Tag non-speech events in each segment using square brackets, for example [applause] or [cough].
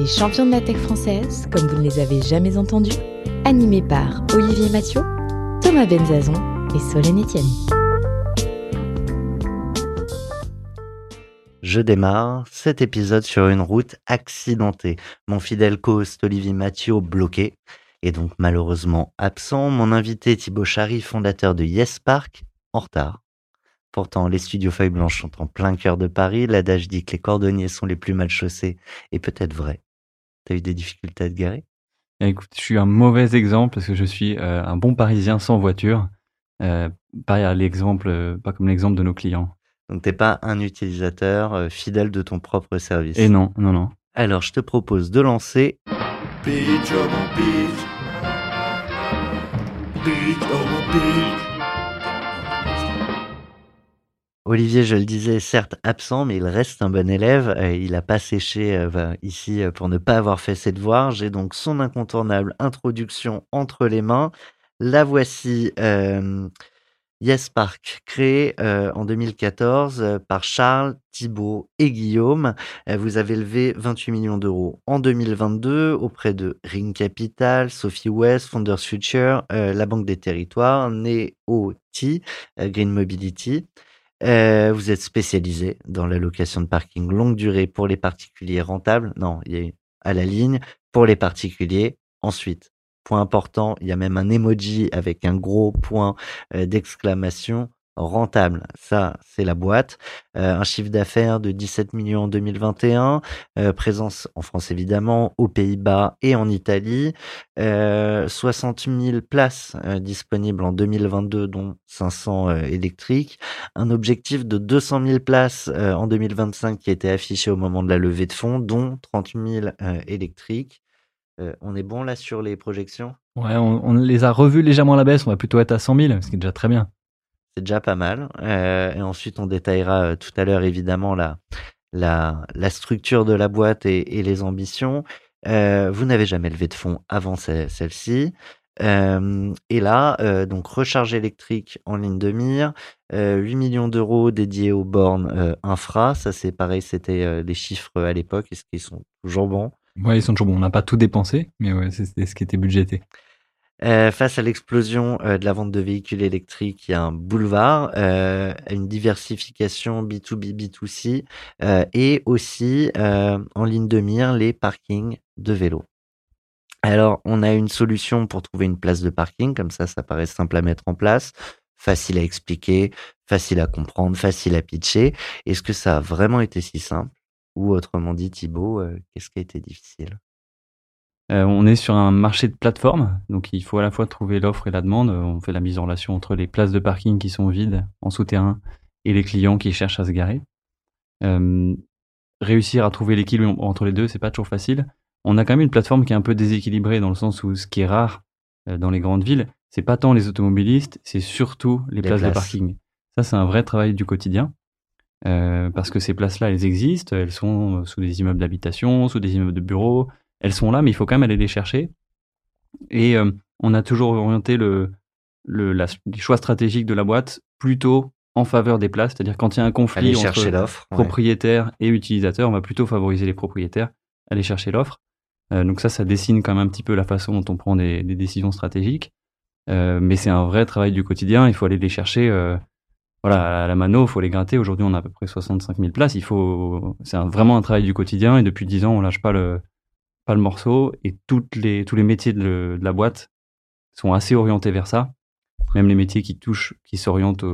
Les champions de la tech française, comme vous ne les avez jamais entendus, animés par Olivier Mathieu, Thomas Benzazon et Solène Etienne. Je démarre cet épisode sur une route accidentée. Mon fidèle co-host Olivier Mathieu bloqué et donc malheureusement absent. Mon invité Thibaut Chary, fondateur de Yes Park, en retard. Pourtant, les studios Feuilles Blanches sont en plein cœur de Paris. L'adage dit que les cordonniers sont les plus mal chaussés et peut-être vrai. T'as eu des difficultés à te garer? Eh, Écoute, je suis un mauvais exemple parce que je suis euh, un bon Parisien sans voiture. Euh, pas à l'exemple, euh, pas comme l'exemple de nos clients. Donc t'es pas un utilisateur euh, fidèle de ton propre service. Et non, non, non. Alors je te propose de lancer Beach, oh mon beach. Beach, oh. Olivier, je le disais, certes absent, mais il reste un bon élève. Euh, il n'a pas séché euh, ici euh, pour ne pas avoir fait ses devoirs. J'ai donc son incontournable introduction entre les mains. La voici. Yes Park, créé en 2014 euh, par Charles, Thibault et Guillaume. Vous avez levé 28 millions d'euros en 2022 auprès de Ring Capital, Sophie West, Founders Future, la Banque des Territoires, NEOT, Green Mobility. Euh, vous êtes spécialisé dans la location de parking longue durée pour les particuliers rentables. Non, il y a à la ligne pour les particuliers. Ensuite, point important, il y a même un emoji avec un gros point euh, d'exclamation rentable. Ça, c'est la boîte. Euh, un chiffre d'affaires de 17 millions en 2021, euh, présence en France évidemment, aux Pays-Bas et en Italie. Euh, 60 000 places euh, disponibles en 2022, dont 500 euh, électriques un objectif de 200 000 places euh, en 2025 qui était affiché au moment de la levée de fonds, dont 30 000 euh, électriques. Euh, on est bon là sur les projections? Ouais, on, on les a revus légèrement à la baisse. On va plutôt être à 100 000, ce qui est déjà très bien. C'est déjà pas mal. Euh, et ensuite, on détaillera euh, tout à l'heure évidemment la, la, structure de la boîte et, les ambitions. Euh, vous n'avez jamais levé de fonds avant ce- celle-ci. Et là, donc recharge électrique en ligne de mire, euh, 8 millions d'euros dédiés aux bornes infra. Ça, c'est pareil, c'était les chiffres à l'époque. Est-ce qu'ils sont toujours bons Ouais, ils sont toujours bons. On n'a pas tout dépensé, mais ouais, c'était ce qui était budgété. Euh, face à l'explosion euh, de la vente de véhicules électriques, il y a un boulevard, euh, une diversification B2B, B2C euh, et aussi en ligne de mire les parkings de vélos. Alors, on a une solution pour trouver une place de parking, comme ça, ça paraît simple à mettre en place, facile à expliquer, facile à comprendre, facile à pitcher. Est-ce que ça a vraiment été si simple? Ou autrement dit, Thibaut, qu'est-ce qui a été difficile? Euh, on est sur un marché de plateforme, donc il faut à la fois trouver l'offre et la demande. On fait la mise en relation entre les places de parking qui sont vides en souterrain et les clients qui cherchent à se garer. Euh, réussir à trouver l'équilibre entre les deux, c'est pas toujours facile. On a quand même une plateforme qui est un peu déséquilibrée dans le sens où ce qui est rare euh, dans les grandes villes, c'est pas tant les automobilistes, c'est surtout les, Les places, de parking. Ça, c'est un vrai travail du quotidien. Euh, parce que ces places-là, elles existent, elles sont sous des immeubles d'habitation, sous des immeubles de bureaux, elles sont là, mais il faut quand même aller les chercher. Et euh, on a toujours orienté le, le, la- les choix stratégiques de la boîte plutôt en faveur des places, c'est-à-dire quand il y a un conflit Aller entre chercher l'offre. ouais. propriétaires et utilisateurs, on va plutôt favoriser les propriétaires, aller chercher l'offre. Euh, donc ça, ça dessine quand même un petit peu la façon dont on prend des, des décisions stratégiques. Euh, mais c'est un vrai travail du quotidien. Il faut aller les chercher. euh, voilà, à la mano, il faut les gratter. Aujourd'hui, on a à peu près 65 000 places. Il faut, c'est vraiment un travail du quotidien. Et depuis 10 ans, on lâche pas le, le morceau. Et toutes les, tous les métiers de, la boîte sont assez orientés vers ça. Même les métiers qui touchent, qui s'orientent,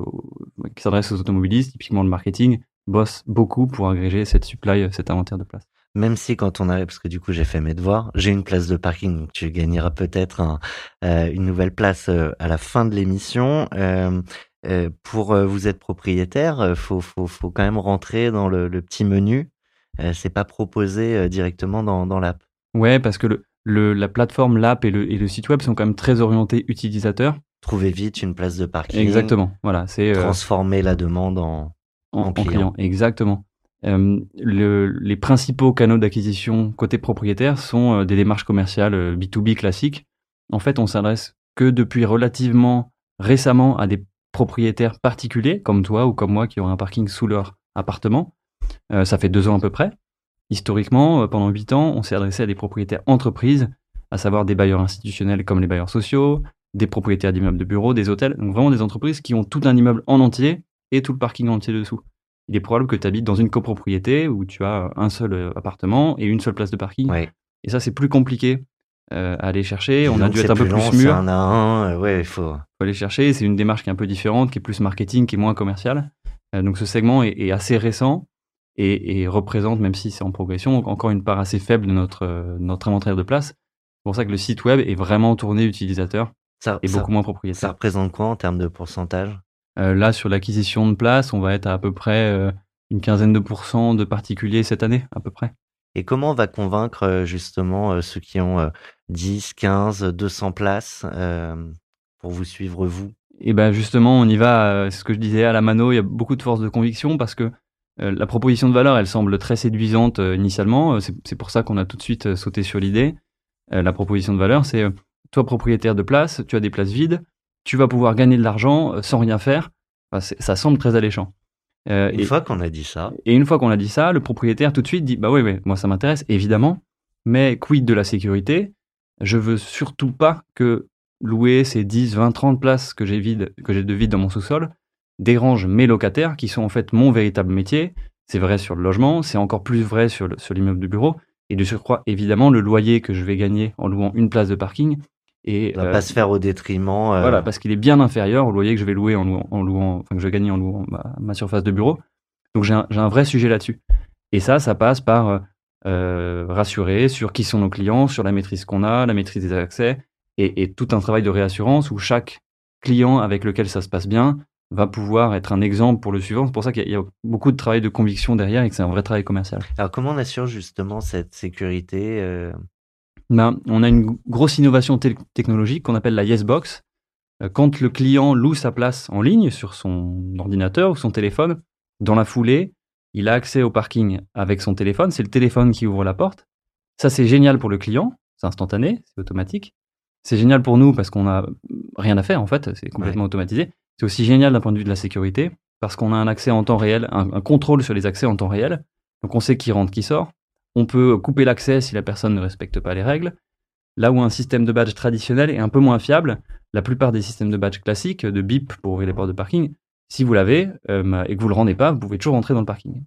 qui s'adressent aux automobilistes, typiquement le marketing, bossent beaucoup pour agréger cette supply, cet inventaire de places. Même si quand on arrive, parce que du coup j'ai fait mes devoirs, j'ai une place de parking, donc tu gagneras peut-être euh, une nouvelle place euh, à la fin de l'émission. Euh, pour vous être propriétaire, faut, faut, faut quand même rentrer dans le, petit menu c'est pas proposé directement dans, dans l'app. Ouais, parce que le, le, la plateforme, l'app et le, et le site web sont quand même très orientés utilisateurs. Trouver vite une place de parking. Exactement. Voilà, c'est euh, Transformer la demande en, en, en en client. client. Exactement. Euh, le- les principaux canaux d'acquisition côté propriétaire sont euh, des démarches commerciales euh, B2B classiques. En fait, on s'adresse que depuis relativement récemment à des propriétaires particuliers, comme toi ou comme moi, qui ont un parking sous leur appartement. Ça fait deux ans à peu près. Historiquement, euh, pendant huit ans, on s'est adressé à des propriétaires entreprises, à savoir des bailleurs institutionnels comme les bailleurs sociaux, des propriétaires d'immeubles de bureaux, des hôtels, donc vraiment des entreprises qui ont tout un immeuble en entier et tout le parking entier dessous. Il est probable que tu habites dans une copropriété où tu as un seul euh, appartement et une seule place de parking. Ouais. Et ça, c'est plus compliqué euh, à aller chercher. On a dû être un peu plus C'est mûr. un à un. euh, ouais, il faut. faut aller chercher. C'est une démarche qui est un peu différente, qui est plus marketing, qui est moins commerciale. Euh, donc ce segment est, est assez récent et, et représente, même si c'est en progression, encore une part assez faible de notre, euh, notre inventaire de place. C'est pour ça que le site web est vraiment tourné utilisateur Ça, et ça- beaucoup moins ça propriétaire. représente quoi en termes de pourcentage? Euh, là, sur l'acquisition de place, on va être à, à peu près euh, une quinzaine de pourcents de particuliers cette année, à peu près. Et comment on va convaincre euh, justement ceux qui ont euh, 10, 15, 200 places euh, pour vous suivre vous? Et ben justement, on y va, c'est ce que je disais à la mano, il y a beaucoup de force de conviction parce que la proposition de valeur, elle semble très séduisante euh, initialement. Euh, C'est pour ça qu'on a tout de suite euh, sauté sur l'idée. Euh, la proposition de valeur, c'est euh, toi propriétaire de place, tu as des places vides, tu vas pouvoir gagner de l'argent euh, sans rien faire. Enfin, ça semble très alléchant. Euh, Une et, fois qu'on a dit ça, et une fois qu'on a dit ça, le propriétaire tout de suite dit bah oui, oui, moi ça m'intéresse évidemment, mais quid de la sécurité? Je veux surtout pas que louer ces 10, 20, 30 places que j'ai vides, que j'ai de vide dans mon sous-sol dérange mes locataires qui sont en fait mon véritable métier. C'est vrai sur le logement, c'est encore plus vrai sur, le- sur l'immeuble de bureau. Et de surcroît, évidemment, le loyer que je vais gagner en louant une place de parking et ça va pas se faire au détriment. euh, voilà, parce qu'il est bien inférieur au loyer que je vais louer en louant, en louant enfin que je vais gagner en louant ma, ma surface de bureau. Donc j'ai un, vrai sujet là-dessus. Et ça, ça passe par euh, euh, rassurer sur qui sont nos clients, sur la maîtrise qu'on a, la maîtrise des accès, et, et tout un travail de réassurance où chaque client avec lequel ça se passe bien va pouvoir être un exemple pour le suivant. C'est pour ça qu'il y, a- il y a beaucoup de travail de conviction derrière et que c'est un vrai travail commercial. Alors comment on assure justement cette sécurité euh, Ben, on a une grosse innovation technologique qu'on appelle la Yesbox. Euh, Quand le client loue sa place en ligne sur son ordinateur ou son téléphone, dans la foulée, il a accès au parking avec son téléphone. C'est le téléphone qui ouvre la porte. Ça, c'est génial pour le client. C'est instantané, c'est automatique. C'est génial pour nous parce qu'on n'a rien à faire en fait. C'est complètement automatisé. C'est aussi génial d'un point de vue de la sécurité parce qu'on a un accès en temps réel, un, un contrôle sur les accès en temps réel. Donc on sait qui rentre, qui sort. On peut couper l'accès si la personne ne respecte pas les règles. Là où un système de badge traditionnel est un peu moins fiable, la plupart des systèmes de badge classiques, de bip pour ouvrir les portes de parking, si vous l'avez euh, et que vous le rendez pas, vous pouvez toujours rentrer dans le parking.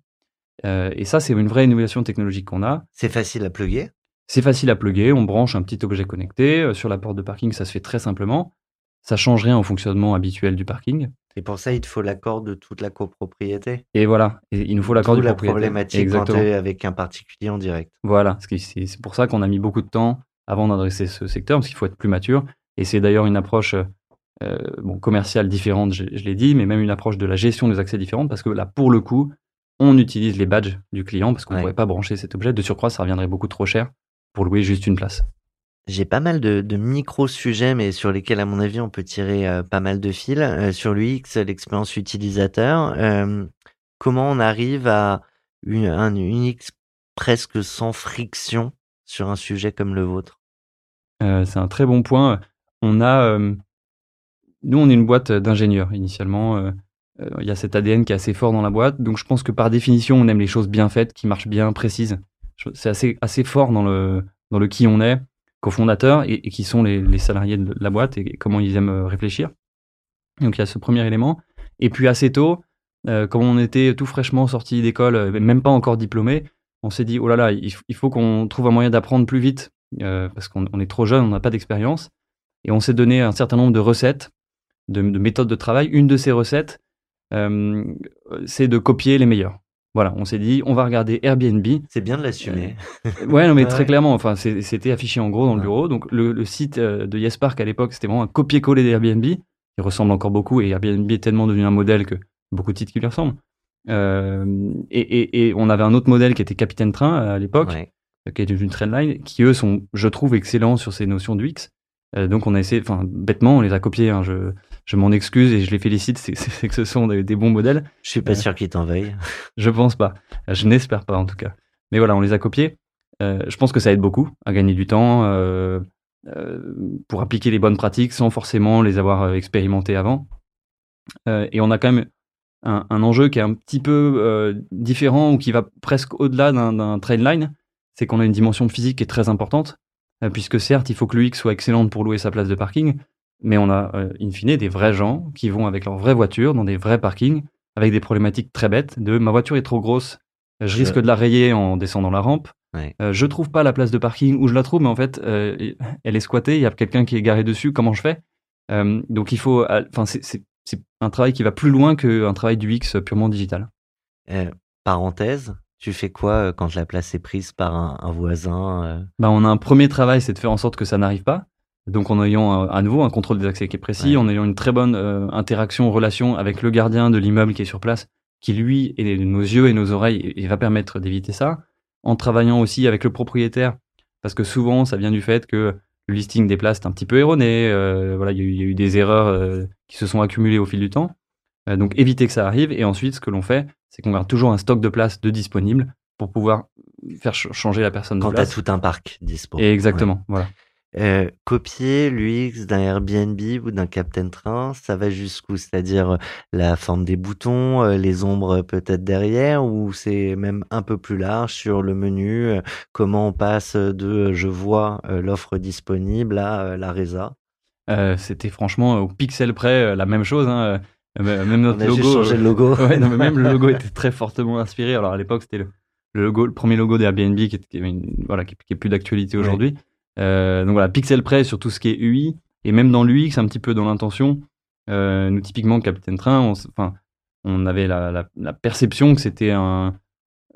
Euh, et ça, c'est une vraie innovation technologique qu'on a. C'est facile à plugger? C'est facile à plugger, on branche un petit objet connecté. euh, sur la porte de parking, ça se fait très simplement. Ça change rien au fonctionnement habituel du parking. Et pour ça, il te faut l'accord de toute la copropriété. Et voilà, et il nous faut l'accord du la problématique Exactement. quand es avec un particulier en direct. Voilà, c'est c'est pour ça qu'on a mis beaucoup de temps avant d'adresser ce secteur, parce qu'il faut être plus mature. Et c'est d'ailleurs une approche euh, bon, commerciale différente, je, je l'ai dit, mais même une approche de la gestion des accès différente, parce que là, pour le coup, on utilise les badges du client, parce qu'on ne Ouais. pourrait pas brancher cet objet. De surcroît, ça reviendrait beaucoup trop cher pour louer juste une place. J'ai pas mal de, micro-sujets, mais sur lesquels, à mon avis, on peut tirer euh, pas mal de fils. Euh, sur l'UX, l'expérience utilisateur, comment on arrive à un UX presque sans friction sur un sujet comme le vôtre? Euh, c'est un très bon point. On a, nous, on est une boîte d'ingénieurs initialement. Il y a cet ADN qui est assez fort dans la boîte. Donc, je pense que par définition, on aime les choses bien faites, qui marchent bien, précises. C'est assez, assez fort dans le, dans le qui on est, cofondateur, et, et qui sont les, salariés de la boîte et comment ils aiment euh, réfléchir. Donc, il y a ce premier élément. Et puis, assez tôt, euh, comme on était tout fraîchement sorti d'école, euh, même pas encore diplômé, on s'est dit, oh là là, il, faut qu'on trouve un moyen d'apprendre plus vite euh, parce qu'on on est trop jeune, on n'a pas d'expérience. Et on s'est donné un certain nombre de recettes, de, de méthodes de travail. Une de ces recettes, c'est de copier les meilleurs. Voilà, on s'est dit, on va regarder Airbnb. C'est bien de l'assumer. Ouais, non, mais très clairement, enfin, c'était affiché en gros dans le bureau. Donc, le, le site euh, de YesPark à l'époque, c'était vraiment un copier-coller d'Airbnb. Il ressemble encore beaucoup et Airbnb est tellement devenu un modèle que beaucoup de sites qui lui ressemblent. Euh, et, et- et on avait un autre modèle qui était Capitaine Train à l'époque, Ouais. euh, qui était une trendline, qui eux sont, je trouve, excellents sur ces notions du X. Euh, donc on a essayé, enfin bêtement, on les a copiés. hein, je je m'en excuse et je les félicite, c'est que ce sont des, des bons modèles. Je suis pas Euh. sûr qu'il t'en veuille. Je pense pas. Je n'espère pas en tout cas. Mais voilà, on les a copiés. Euh, je pense que ça aide beaucoup à gagner du temps euh, pour appliquer les bonnes pratiques sans forcément les avoir expérimentées avant. Et on a quand même un, un enjeu qui est un petit peu différent ou qui va presque au-delà d'un- train line. C'est qu'on a une dimension physique qui est très importante, puisque certes, il faut que l'UX soit excellente pour louer sa place de parking, mais on a, euh, in fine, des vrais gens qui vont avec leur vraie voiture dans des vrais parkings avec des problématiques très bêtes de ma voiture est trop grosse, je Je- risque de la rayer en descendant la rampe. Ouais. Euh, je trouve pas la place de parking ou je la trouve, mais en fait, euh, elle est squattée, il y a quelqu'un qui est garé dessus, comment je fais? Euh, Donc il faut, enfin, c'est- un travail qui va plus loin qu'un travail du X purement digital. Parenthèse, tu fais quoi quand la place est prise par un, un voisin Bah, on a un premier travail, c'est de faire en sorte que ça n'arrive pas. Donc en ayant euh, à nouveau un contrôle des accès qui est précis, Ouais. en ayant une très bonne euh, interaction, relation avec le gardien de l'immeuble qui est sur place, qui lui est nos yeux et nos oreilles et, et va permettre d'éviter ça. En travaillant aussi avec le propriétaire, parce que souvent ça vient du fait que le listing des places est un petit peu erroné. euh, voilà, il y, a eu- il y a eu des erreurs euh, qui se sont accumulées au fil du temps. Donc éviter que ça arrive. Et ensuite, ce que l'on fait, c'est qu'on garde toujours un stock de places de disponibles pour pouvoir faire ch- changer la personne quand t'as place. tout un parc dispo Et exactement, voilà. Euh, copier l'UX d'un Airbnb ou d'un Captain Train, ça va jusqu'où? C'est-à-dire euh, la forme des boutons, euh, les ombres peut-être derrière, ou c'est même un peu plus large sur le menu, euh, comment on passe de euh, je vois euh, l'offre disponible à euh, la résa Euh, C'était franchement au pixel près euh, la même chose. hein, euh, Même notre On a logo. juste changé euh, le logo. [laughs] ouais, non, mais même le logo [laughs] était très fortement inspiré. Alors à l'époque, c'était le, le logo, le premier logo d'Airbnb qui, est- qui, voilà, qui, qui est plus d'actualité aujourd'hui. Euh, donc voilà, pixel près sur tout ce qui est UI et même dans l'UX, un petit peu dans l'intention. Euh, nous typiquement Capitaine Train, on, enfin, on avait la, la- la perception que c'était un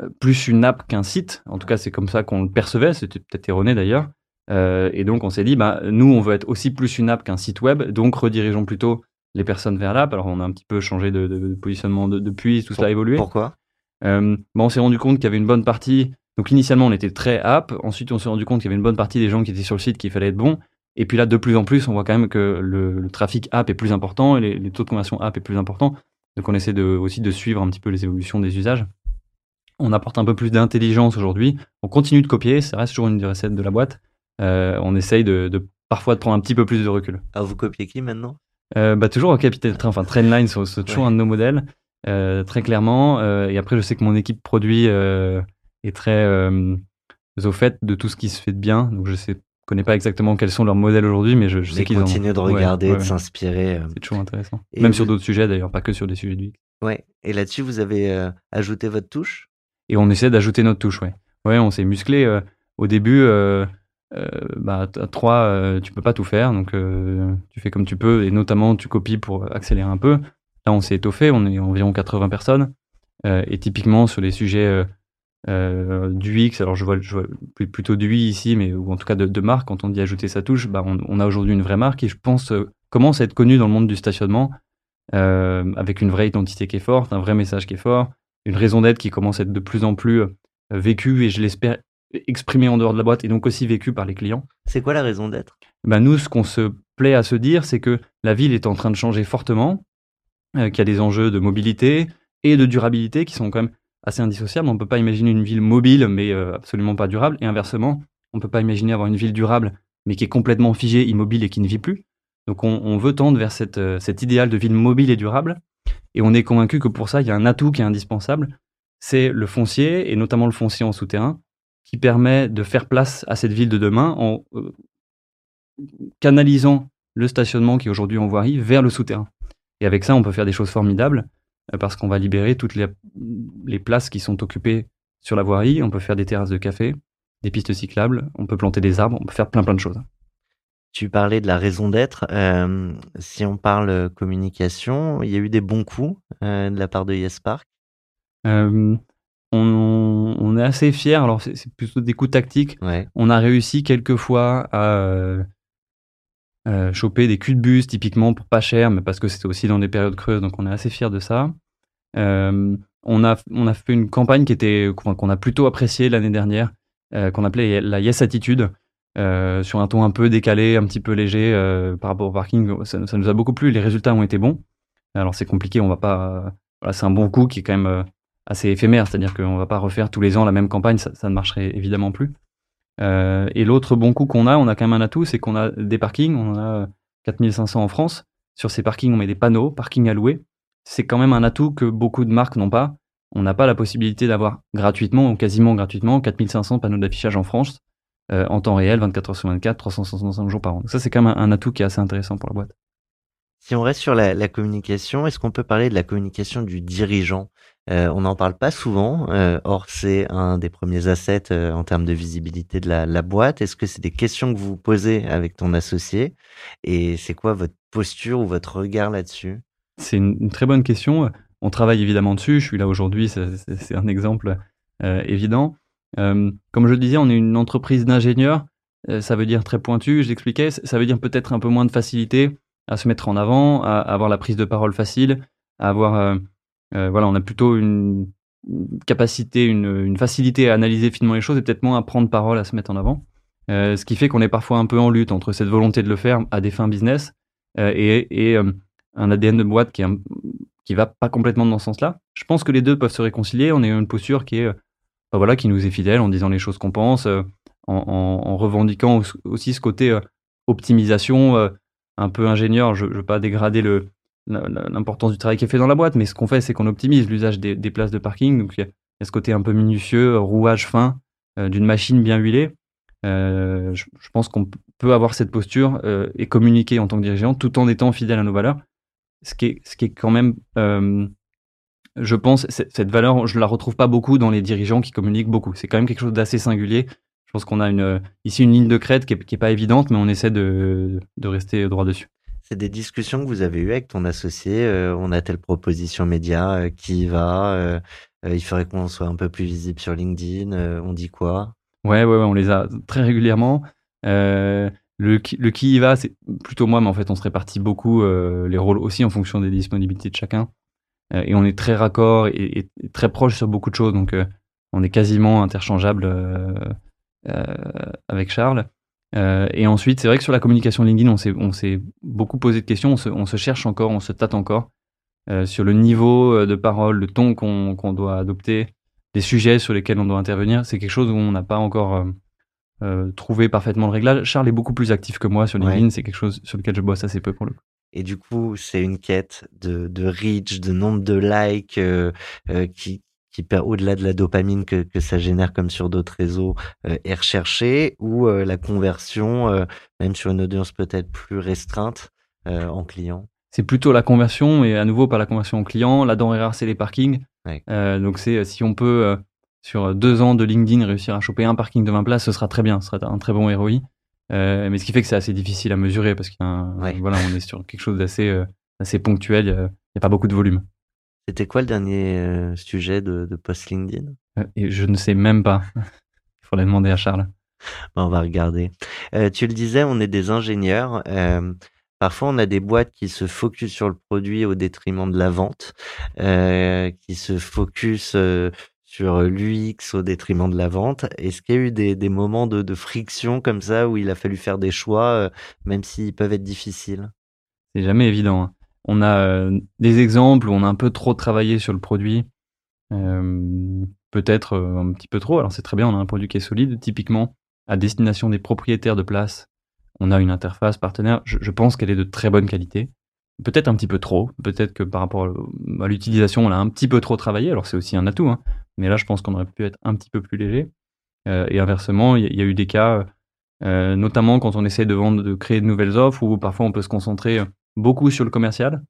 euh, plus une app qu'un site. En tout cas, c'est comme ça qu'on le percevait. C'était peut-être erroné d'ailleurs. Euh, et donc on s'est dit, bah, nous, on veut être aussi plus une app qu'un site web, donc redirigeons plutôt les personnes vers l'app. Alors on a un petit peu changé de, de- de positionnement de- depuis, tout ça a évolué. Pourquoi? Euh, bah, on s'est rendu compte qu'il y avait une bonne partie. Donc initialement, on était très app. Ensuite, on s'est rendu compte qu'il y avait une bonne partie des gens qui étaient sur le site qu'il fallait être bon. Et puis là, de plus en plus, on voit quand même que le, le trafic app est plus important et les, les taux de conversion app est plus important. Donc on essaie de, aussi de suivre un petit peu les évolutions des usages. On apporte un peu plus d'intelligence aujourd'hui. On continue de copier, ça reste toujours une des recettes de la boîte. Euh, on essaye de, de parfois de prendre un petit peu plus de recul. Ah, vous copiez qui maintenant? Euh, bah, toujours au Capitaine Train, enfin Trainline, c'est c'est toujours Ouais. un de nos modèles, euh, très clairement. Et après, je sais que mon équipe produit est très euh, au fait de tout ce qui se fait de bien. Donc, je sais, connais pas exactement quels sont leurs modèles aujourd'hui, mais je, je sais qu'ils en ont. continuez de regarder, ouais, de s'inspirer. euh. C'est toujours intéressant. Et Même vous- sur d'autres sujets d'ailleurs, pas que sur des sujets du. Ouais. Et là-dessus, vous avez euh, ajouté votre touche? Et on essaie d'ajouter notre touche, ouais. Ouais, on s'est musclé. euh, au début, euh, bah, à trois, euh, tu peux pas tout faire, donc euh, tu fais comme tu peux, et notamment tu copies pour accélérer un peu. Là, on s'est étoffé, on est environ 80 personnes, et typiquement sur les sujets euh, du X, alors je vois, je vois plus- plutôt du I ici, mais ou en tout cas de, de marque, quand on dit ajouter sa touche, bah, on, on a aujourd'hui une vraie marque qui, je pense, euh, commence à être connue dans le monde du stationnement, euh, avec une vraie identité qui est forte, un vrai message qui est fort, une raison d'être qui commence à être de plus en plus euh, vécue et je l'espère exprimée en dehors de la boîte et donc aussi vécue par les clients. C'est quoi la raison d'être? Ben nous, ce qu'on se plaît à se dire, c'est que la ville est en train de changer fortement, euh, qu'il y a des enjeux de mobilité et de durabilité qui sont quand même assez indissociables. On ne peut pas imaginer une ville mobile mais euh, absolument pas durable. Et inversement, on ne peut pas imaginer avoir une ville durable mais qui est complètement figée, immobile et qui ne vit plus. Donc on, veut tendre vers euh, cet idéal de ville mobile et durable. Et on est convaincu que pour ça, il y a un atout qui est indispensable, c'est le foncier, et notamment le foncier en souterrain, qui permet de faire place à cette ville de demain en euh, canalisant le stationnement qui est aujourd'hui en voirie vers le souterrain. Et avec ça, on peut faire des choses formidables, parce qu'on va libérer toutes les, les places qui sont occupées sur la voirie, on peut faire des terrasses de café, des pistes cyclables, on peut planter des arbres, on peut faire plein plein de choses. Tu parlais de la raison d'être. euh, si on parle euh, communication, il y a eu des bons coups euh, de la part de YesPark. Euh, on, on est assez fiers, alors c'est plutôt des coups tactiques, Ouais. on a réussi quelques fois à euh, euh, choper des culs de bus typiquement pour pas cher, mais parce que c'était aussi dans des périodes creuses, donc on est assez fiers de ça. Euh, on a, on a fait une campagne qui était qu'on a plutôt appréciée l'année dernière, euh, qu'on appelait la Yes Attitude, euh, sur un ton un peu décalé, un petit peu léger euh, par rapport au parking. Ça, nous a beaucoup plu. Les résultats ont été bons. Alors c'est compliqué, on va pas. Voilà, c'est un bon coup qui est quand même assez éphémère, c'est-à-dire qu'on va pas refaire tous les ans la même campagne, ça ne marcherait évidemment plus. Et l'autre bon coup qu'on a, on a quand même un atout, c'est qu'on a des parkings, on en a 4500 en France. Sur ces parkings, on met des panneaux, parking à louer c'est quand même un atout que beaucoup de marques n'ont pas. On n'a pas la possibilité d'avoir gratuitement ou quasiment gratuitement 4500 panneaux d'affichage en France euh, en temps réel, 24 heures sur 24, 365 jours par an. Donc ça, c'est quand même un, atout qui est assez intéressant pour la boîte. Si on reste sur la, communication, est-ce qu'on peut parler de la communication du dirigeant? Euh, On n'en parle pas souvent, euh, or c'est un des premiers assets en termes de visibilité de la, boîte. Est-ce que c'est des questions que vous vous posez avec ton associé? Et c'est quoi votre posture ou votre regard là-dessus? C'est une, très bonne question. On travaille évidemment dessus. Je suis là aujourd'hui, c'est un exemple euh, évident. Euh, comme je le disais, on est une entreprise d'ingénieurs. Euh, ça veut dire très pointu, je l'expliquais. Ça veut dire peut-être un peu moins de facilité à se mettre en avant, à, avoir la prise de parole facile, à avoir. Voilà, on a plutôt une, capacité, une, facilité à analyser finement les choses et peut-être moins à prendre parole, à se mettre en avant. ce qui fait qu'on est parfois un peu en lutte entre cette volonté de le faire à des fins business et, et un ADN de boîte qui, est qui va pas complètement dans ce sens-là. Je pense que les deux peuvent se réconcilier. On est une posture qui est, bah voilà, qui nous est fidèle en disant les choses qu'on pense, euh, en, revendiquant aussi ce côté euh, optimisation, euh, un peu ingénieur. Je ne veux pas dégrader le, l'importance du travail qui est fait dans la boîte, mais ce qu'on fait, c'est qu'on optimise l'usage des, places de parking. Donc il y, a ce côté un peu minutieux, rouage fin d'une machine bien huilée. je, je, pense qu'on peut avoir cette posture et communiquer en tant que dirigeant tout en étant fidèle à nos valeurs ce qui est, ce qui est quand même, euh, je pense, cette valeur, je la retrouve pas beaucoup dans les dirigeants qui communiquent beaucoup. C'est quand même quelque chose d'assez singulier. Je pense qu'on a une, ici une ligne de crête qui est, pas évidente, mais on essaie de, de rester droit dessus. C'est des discussions que vous avez eues avec ton associé. Euh, on a telle proposition média euh, qui va. il faudrait qu'on soit un peu plus visible sur LinkedIn. on dit quoi? Ouais, ouais, ouais, on les a très régulièrement. Le, qui y va, c'est plutôt moi, mais en fait, on se répartit beaucoup euh, les rôles aussi en fonction des disponibilités de chacun. Euh, et on est très raccord et, très proche sur beaucoup de choses. Donc, euh, on est quasiment interchangeable avec Charles. Et ensuite, c'est vrai que sur la communication LinkedIn, on s'est beaucoup posé de questions. On se, cherche encore, on se tâte encore sur le niveau de parole, le ton qu'on doit adopter, les sujets sur lesquels on doit intervenir. C'est quelque chose où on n'a pas encore euh, trouver parfaitement le réglage. Charles est beaucoup plus actif que moi sur LinkedIn, c'est quelque chose sur lequel je bosse assez peu pour le coup. Et du coup, c'est une quête de, de reach, de nombre de likes euh, euh, qui, qui au-delà de la dopamine que, que, ça génère comme sur d'autres réseaux est recherchée ou la conversion, même sur une audience peut-être plus restreinte en client? C'est plutôt la conversion et à nouveau pas la conversion en client. La denrée rare, c'est les parkings. donc c'est si on peut sur deux ans de LinkedIn, réussir à choper un parking de 20 places, ce sera très bien, ce sera un très bon ROI. Euh, mais ce qui fait que c'est assez difficile à mesurer parce qu'on voilà, on est sur quelque chose d'assez euh, assez ponctuel, il n'y a, pas beaucoup de volume. C'était quoi le dernier euh, sujet de, de post LinkedIn? Et Je ne sais même pas. [laughs] il faudrait demander à Charles. on va regarder. tu le disais, on est des ingénieurs. Parfois, on a des boîtes qui se focus sur le produit au détriment de la vente, qui se focus sur euh, l'UX au détriment de la vente. Est-ce qu'il y a eu des, moments de, friction comme ça où il a fallu faire des choix, euh, même s'ils peuvent être difficiles? C'est jamais évident. Hein. On a euh, des exemples où on a un peu trop travaillé sur le produit, peut-être un petit peu trop. Alors c'est très bien, on a un produit qui est solide. Typiquement, à destination des propriétaires de place, on a une interface partenaire. je pense qu'elle est de très bonne qualité peut-être un petit peu trop. Peut-être que par rapport à l'utilisation, on a un petit peu trop travaillé. Alors c'est aussi un atout, hein. mais là je pense qu'on aurait pu être un petit peu plus léger. Euh, et inversement, il y, a eu des cas, euh, notamment quand on essaie de vendre, de créer de nouvelles offres, où parfois on peut se concentrer beaucoup sur le commercial.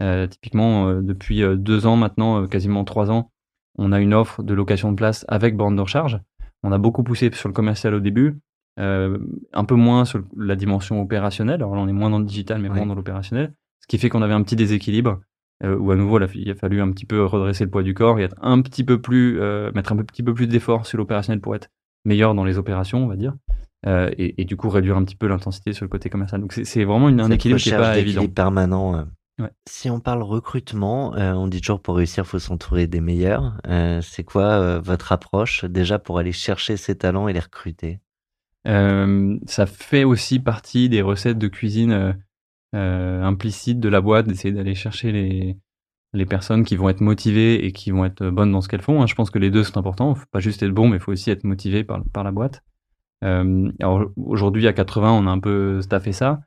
Euh, typiquement, depuis deux ans maintenant, quasiment trois ans, on a une offre de location de place avec borne de recharge. On a beaucoup poussé sur le commercial au début, un peu moins sur la dimension opérationnelle. Alors là, on est moins dans le digital, mais moins dans l'opérationnel. Ce qui fait qu'on avait un petit déséquilibre, euh, où à nouveau, il a fallu un petit peu redresser le poids du corps et être un petit peu plus, euh, mettre un petit peu plus d'effort sur l'opérationnel pour être meilleur dans les opérations, on va dire. Euh, et, du coup réduire un petit peu l'intensité sur le côté commercial. Donc c'est vraiment une, un équilibre qui n'est pas évident. permanent Si on parle recrutement, euh, on dit toujours pour réussir, faut s'entourer des meilleurs. Euh, c'est quoi euh, votre approche déjà pour aller chercher ces talents et les recruter? Euh, ça fait aussi partie des recettes de cuisine euh, euh, implicites de la boîte, d'essayer d'aller chercher les, les personnes qui vont être motivées et qui vont être bonnes dans ce qu'elles font. hein. Je pense que les deux sont importants. faut pas juste être bon, mais il faut aussi être motivé par, par la boîte. Alors aujourd'hui, à 80, on a un peu staffé ça.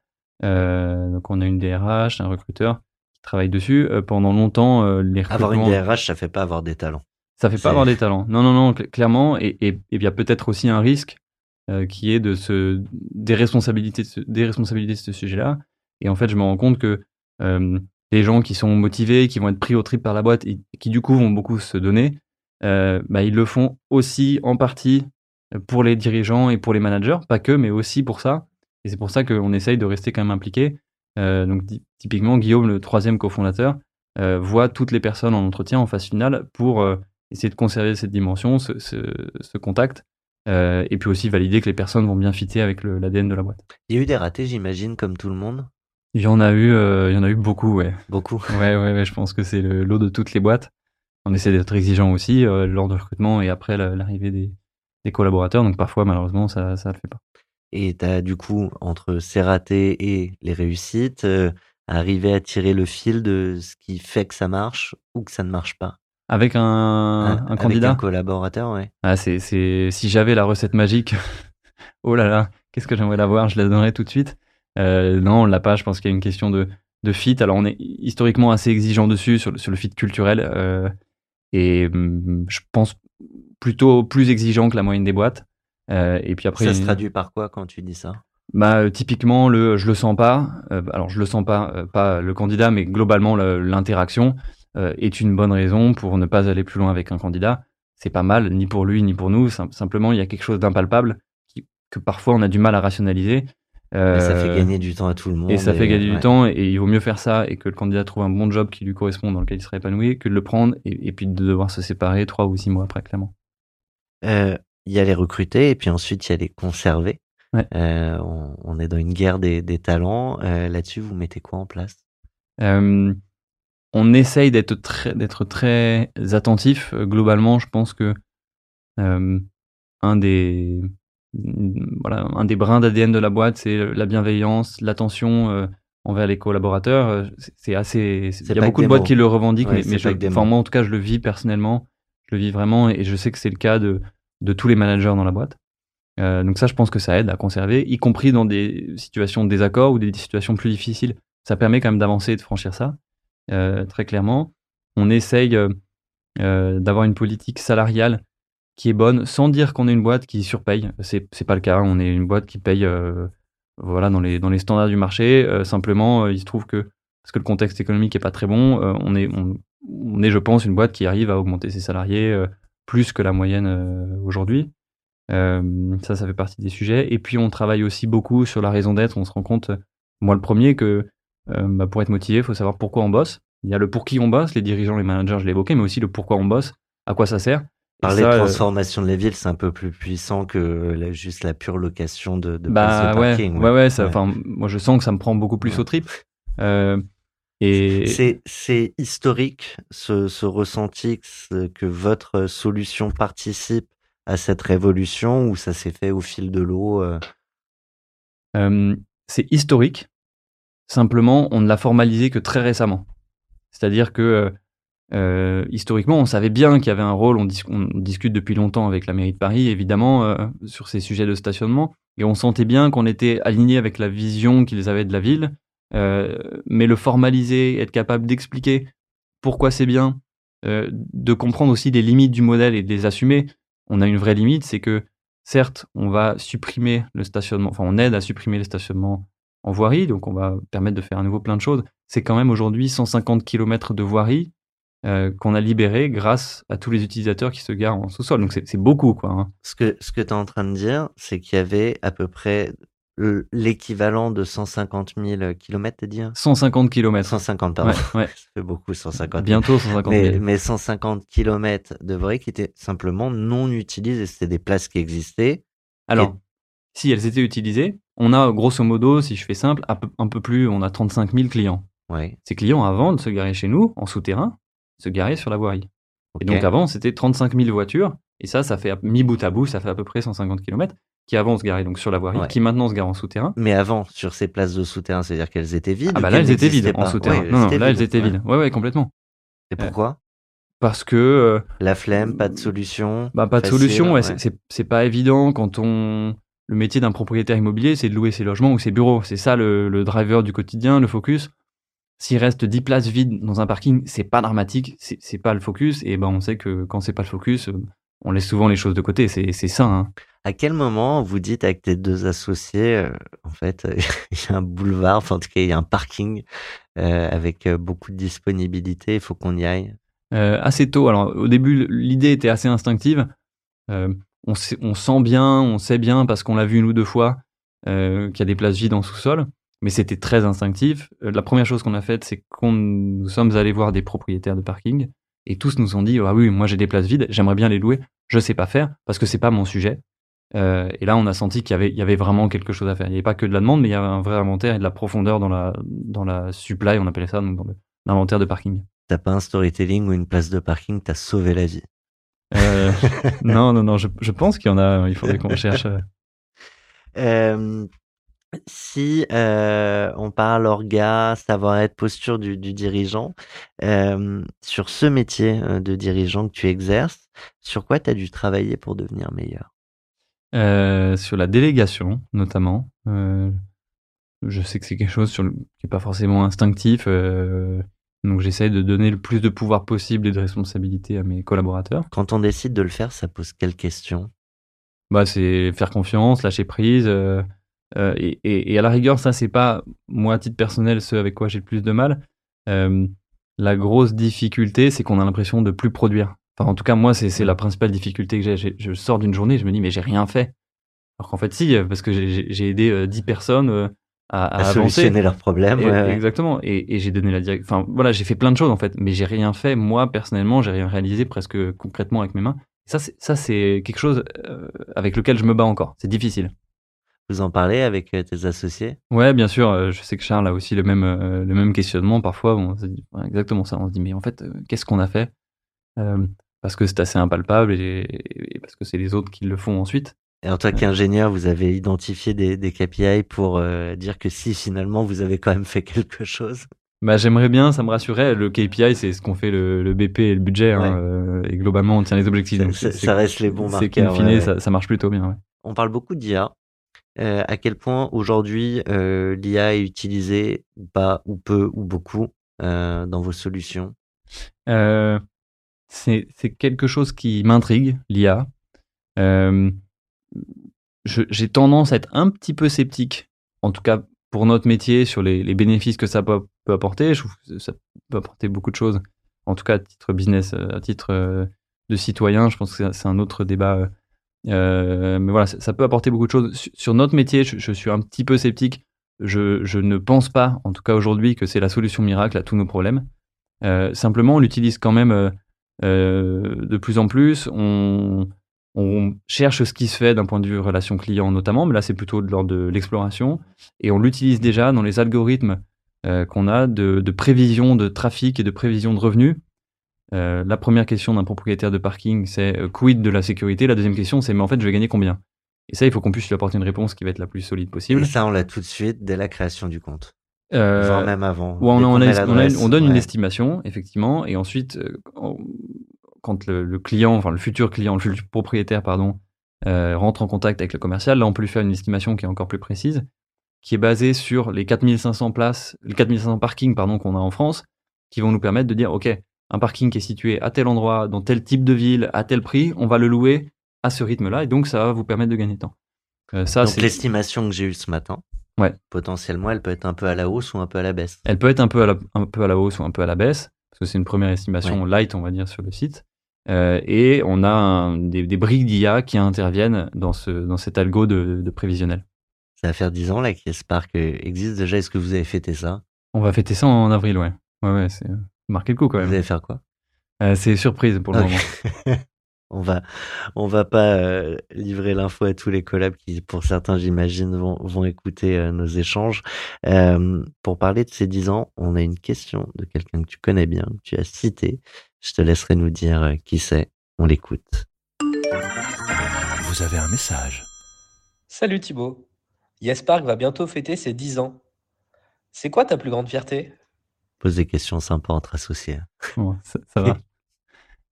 Euh, donc on a une DRH, un recruteur qui travaille dessus. Euh, pendant longtemps, euh, les Avoir une DRH, ça fait pas avoir des talents. ça fait pas avoir des talents. Non, non, non, cl- clairement. Et et- et il y a peut-être aussi un risque euh, qui est de se des responsabilités, de ce, de sujet-là. Et en fait, je me rends compte que euh, les gens qui sont motivés, qui vont être pris au trip par la boîte et qui du coup vont beaucoup se donner, euh, bah, ils le font aussi en partie pour les dirigeants et pour les managers, pas que, mais aussi pour ça. Et c'est pour ça qu'on essaye de rester quand même impliqué. Euh, donc ty- typiquement, Guillaume, le troisième cofondateur, euh, voit toutes les personnes en entretien en phase finale pour euh, essayer de conserver cette dimension, ce, ce- ce contact, et puis aussi valider que les personnes vont bien fitter avec l'ADN de la boîte. Il y a eu des ratés, j'imagine, comme tout le monde? Il y en a eu, il y en a eu beaucoup, ouais. Beaucoup. [laughs] Ouais, ouais, ouais, je pense que c'est le lot de toutes les boîtes. On essaie d'être exigeant aussi lors du recrutement et après la- l'arrivée des, des collaborateurs. Donc parfois, malheureusement, ça ça le fait pas. Et tu as du coup, entre ces ratés et les réussites, euh, arrivé à tirer le fil de ce qui fait que ça marche ou que ça ne marche pas? Avec un, un Avec candidat? un collaborateur, ouais. Ah, c'est, c'est, si j'avais la recette magique, [laughs] oh là là, qu'est-ce que j'aimerais l'avoir, je la donnerais tout de suite. Euh, non, on l'a pas, je pense qu'il y a une question de, de fit. Alors, on est historiquement assez exigeant dessus, sur, le- sur le fit culturel, euh, et hum, je pense plutôt plus exigeant que la moyenne des boîtes. Euh, et puis après, ça se traduit par quoi quand tu dis ça? Bah, euh, typiquement, le je le sens pas. euh, alors, je le sens pas, euh, pas le candidat, mais globalement, le- l'interaction est une bonne raison pour ne pas aller plus loin avec un candidat. C'est pas mal, ni pour lui, ni pour nous. Sim- simplement, il y a quelque chose d'impalpable que parfois on a du mal à rationaliser. Mais ça fait gagner du temps à tout le monde. et ça fait gagner ouais. du temps, et il vaut mieux faire ça et que le candidat trouve un bon job qui lui correspond, dans lequel il serait épanoui, que de le prendre et, et puis de devoir se séparer trois ou six mois après, clairement. Euh, Il y a les recruter et puis ensuite il y a les conserver. Ouais. Euh, on, on est dans une guerre des, des talents. Euh, Là-dessus, vous mettez quoi en place? Euh, on essaye d'être très, d'être très attentif. Euh, Globalement, je pense que euh, un des voilà, un des brins d'ADN de la boîte, c'est la bienveillance, l'attention euh, envers les collaborateurs. C'est assez. Il y a beaucoup de boîtes mots. qui le revendiquent, Ouais, mais, mais je, enfin, moi, en tout cas, je le vis personnellement. Le vis vraiment, et je sais que c'est le cas de de tous les managers dans la boîte. Euh, donc ça, je pense que ça aide à conserver, y compris dans des situations de désaccord ou des situations plus difficiles. Ça permet quand même d'avancer et de franchir ça, euh, très clairement. On essaye euh, d'avoir une politique salariale qui est bonne, sans dire qu'on est une boîte qui surpaye. C'est c'est pas le cas. On est une boîte qui paye, voilà, dans les dans les standards du marché. Simplement, il se trouve que parce que le contexte économique est pas très bon, on est on est, je pense, une boîte qui arrive à augmenter ses salariés euh, plus que la moyenne euh, aujourd'hui. Euh, ça, ça fait partie des sujets. Et puis, on travaille aussi beaucoup sur la raison d'être. On se rend compte, moi le premier, que bah, pour être motivé, il faut savoir pourquoi on bosse. Il y a le pour qui on bosse, les dirigeants, les managers, je l'ai évoqué, mais aussi le pourquoi on bosse, à quoi ça sert. Parler de transformation de la ville, c'est un peu plus puissant que la- juste la pure location de, de bah places de ouais, parking. ouais, ouais, ça, Ouais. enfin, moi je sens que ça me prend beaucoup plus Ouais. au trip. Euh, et C'est historique, ce, ce ressenti que, votre solution participe à cette révolution ou ça s'est fait au fil de l'eau euh, Euh, c'est historique. Simplement, on ne l'a formalisé que très récemment. C'est-à-dire que euh, euh, historiquement, on savait bien qu'il y avait un rôle. On, dis- on discute depuis longtemps avec la mairie de Paris, évidemment, euh, sur ces sujets de stationnement, et on sentait bien qu'on était aligné avec la vision qu'ils avaient de la ville. Euh, mais le formaliser, être capable d'expliquer pourquoi c'est bien, euh, de comprendre aussi les limites du modèle et de les assumer. On a une vraie limite, c'est que certes, on va supprimer le stationnement, enfin on aide à supprimer le stationnement en voirie, donc on va permettre de faire à nouveau plein de choses. C'est quand même aujourd'hui 150 km de voirie euh, qu'on a libéré grâce à tous les utilisateurs qui se garent en sous-sol. Donc c'est beaucoup, quoi. hein. Ce que, ce que tu es en train de dire, c'est qu'il y avait à peu près l'équivalent de 150 000 kilomètres, t'as dit hein? 150 km. 150, pardon. Ouais, ouais. Ça fait beaucoup, 150 000. Bientôt 150 000. Mais, mais 150 kilomètres de voirie qui étaient simplement non utilisés. C'était des places qui existaient. Alors, si elles étaient utilisées, on a grosso modo, si je fais simple, un peu, plus, on a 35 000 clients. Ouais. Ces clients, avant de se garer chez nous, en souterrain, se garaient sur la voirie. ok. Et donc avant, c'était 35 000 voitures. Et ça, ça fait mis bout à bout, ça fait à peu près 150 km qui avant se garaient donc sur la voirie, Ouais. qui maintenant se garent en souterrain. Mais avant, sur ces places de souterrain, c'est-à-dire qu'elles étaient vides Ah bah là, elles étaient vides en souterrain. Ouais, non, non, là, elles étaient ouais. vides. Ouais, ouais, complètement. Et pourquoi? Parce que euh, La flemme, pas de solution Bah, pas de solution, ouais, c'est- pas évident quand on. Le métier d'un propriétaire immobilier, c'est de louer ses logements ou ses bureaux. C'est ça le, le driver du quotidien, le focus. S'il reste 10 places vides dans un parking, c'est pas dramatique, c'est c'est pas le focus. Et ben, on sait que quand c'est pas le focus, euh, on laisse souvent les choses de côté. C'est ça. hein. À quel moment vous dites avec tes deux associés, euh, en fait, [laughs] il y a un boulevard, enfin en tout cas il y a un parking euh, avec euh, beaucoup de disponibilité, il faut qu'on y aille? Euh, assez tôt. Alors, au début, l'idée était assez instinctive. Euh, on, sait- on sent bien, on sait bien parce qu'on l'a vu une ou deux fois euh, qu'il y a des places vides en sous-sol, mais c'était très instinctif. Euh, la première chose qu'on a faite, c'est qu'on nous sommes allés voir des propriétaires de parking et tous nous ont dit ah oui, moi j'ai des places vides, j'aimerais bien les louer, je sais pas faire parce que c'est pas mon sujet. Euh, et là, on a senti qu'il y avait, il y avait vraiment quelque chose à faire. Il n'y avait pas que de la demande, mais il y avait un vrai inventaire et de la profondeur dans la, dans la supply, on appelait ça, donc dans l'inventaire de parking. T'as pas un storytelling ou une place de parking, t'as sauvé la vie? Euh, [laughs] non, non, non, je, je pense qu'il y en a, il faudrait qu'on cherche. euh. Si euh, on parle orga, savoir-être, posture du, du dirigeant, euh, sur ce métier de dirigeant que tu exerces, sur quoi tu as dû travailler pour devenir meilleur? Euh, sur la délégation, notamment. Je sais que c'est quelque chose sur le- qui n'est pas forcément instinctif. donc j'essaye de donner le plus de pouvoir possible et de responsabilité à mes collaborateurs. Quand on décide de le faire, ça pose quelles questions Bah, c'est faire confiance, lâcher prise. Euh, et, et- et à la rigueur, ça, c'est pas, moi, à titre personnel, ce avec quoi j'ai le plus de mal. Euh, la grosse difficulté, c'est qu'on a l'impression de plus produire. Enfin, en tout cas, moi, c'est la principale difficulté que j'ai. Je sors d'une journée, je me dis, mais j'ai rien fait. Alors qu'en fait, si, euh, parce que j'ai- aidé euh, 10 personnes à, à À avancer. solutionner leurs problèmes Et- ouais, ouais. Exactement. Et, j'ai donné la direction. Enfin, voilà, j'ai fait plein de choses en fait, mais j'ai rien fait. Moi, personnellement, j'ai rien réalisé presque concrètement avec mes mains. Ça, c'est, ça, c'est quelque chose avec lequel je me bats encore. C'est difficile. Vous en parlez avec euh, tes associés? Ouais, bien sûr. euh, je sais que Charles a aussi le même, euh, le même questionnement. Parfois, on se dit exactement ça. On se dit, mais en fait, qu'est-ce qu'on a fait? Euh, Parce que c'est assez impalpable et, et parce que c'est les autres qui le font ensuite. Et en tant qu'ingénieur, vous avez identifié des, des KPI pour euh, dire que si finalement vous avez quand même fait [laughs] quelque chose? Bah, j'aimerais bien, ça me rassurait. Le KPI, c'est ce qu'on fait le, le BP et le budget. hein, Ouais. et globalement, on tient les objectifs. Ça- donc ça- reste les bons C'est qu'in marqueurs, fine, ouais, ouais. Ça, ça marche plutôt bien. On parle beaucoup d'IA. À quel point aujourd'hui l'IA est utilisée ou pas, ou peu, ou beaucoup dans vos solutions? C'est quelque chose qui m'intrigue, l'IA. J'ai tendance à être un petit peu sceptique, en tout cas pour notre métier, sur les, bénéfices que ça peut, peut apporter. Je trouve que ça peut apporter beaucoup de choses. En tout cas, à titre business, à titre de citoyen, je pense que c'est un autre débat. Euh, mais voilà, ça, peut apporter beaucoup de choses. Sur, notre métier, je, suis un petit peu sceptique. Je, ne pense pas, en tout cas aujourd'hui, que c'est la solution miracle à tous nos problèmes. Euh, simplement, on l'utilise quand même euh, de plus en plus. On, cherche ce qui se fait d'un point de vue relation client notamment, mais là c'est plutôt de de l'exploration. Et on l'utilise déjà dans les algorithmes qu'on a de prévision de trafic et de prévision de revenus. Euh, la première question d'un propriétaire de parking, c'est euh, quid de la sécurité? La deuxième question, c'est mais en fait, je vais gagner combien? Et ça, il faut qu'on puisse lui apporter une réponse qui va être la plus solide possible. Et ça, on l'a tout de suite dès la création du compte, Euh, voire même avant. Ouais, on, a- donne une estimation, effectivement, et ensuite, euh, on- quand le, le client, enfin le futur client, le futur propriétaire, pardon, euh, rentre en contact avec le commercial, là, on peut lui faire une estimation qui est encore plus précise, qui est basée sur les 4500 places, les 4500 parkings, pardon, qu'on a en France, qui vont nous permettre de dire, OK, un parking qui est situé à tel endroit, dans tel type de ville, à tel prix, on va le louer à ce rythme-là, et donc ça va vous permettre de gagner de temps. Euh, ça, Donc c'est l'estimation que j'ai eue ce matin, Ouais. potentiellement, elle peut être un peu à la hausse ou un peu à la baisse. Elle peut être un peu à la, un peu à la hausse ou un peu à la baisse, parce que c'est une première estimation light, on va dire, sur le site. Euh, et on a un- des, des briques d'IA qui interviennent dans, ce, dans cet algo de, de prévisionnel. Ça va faire 10 ans là que Spark euh, existe déjà. Est-ce que vous avez fêté ça? On va fêter ça en avril, ouais. Ouais, ouais, c'est marqué le coup quand Vous même. allez faire quoi? Euh, c'est surprise pour le moment. [laughs] On va, on va pas euh, livrer l'info à tous les collabs qui, pour certains, j'imagine, vont, vont écouter euh, nos échanges. Euh, pour parler de ces 10 ans, on a une question de quelqu'un que tu connais bien, que tu as cité. Je te laisserai nous dire euh, qui c'est. On l'écoute. Vous avez un message. Salut Thibaut. YesPark va bientôt fêter ses 10 ans. C'est quoi ta plus grande fierté? Pose des questions sympas entre associés. Bon, ça, ça va. [laughs]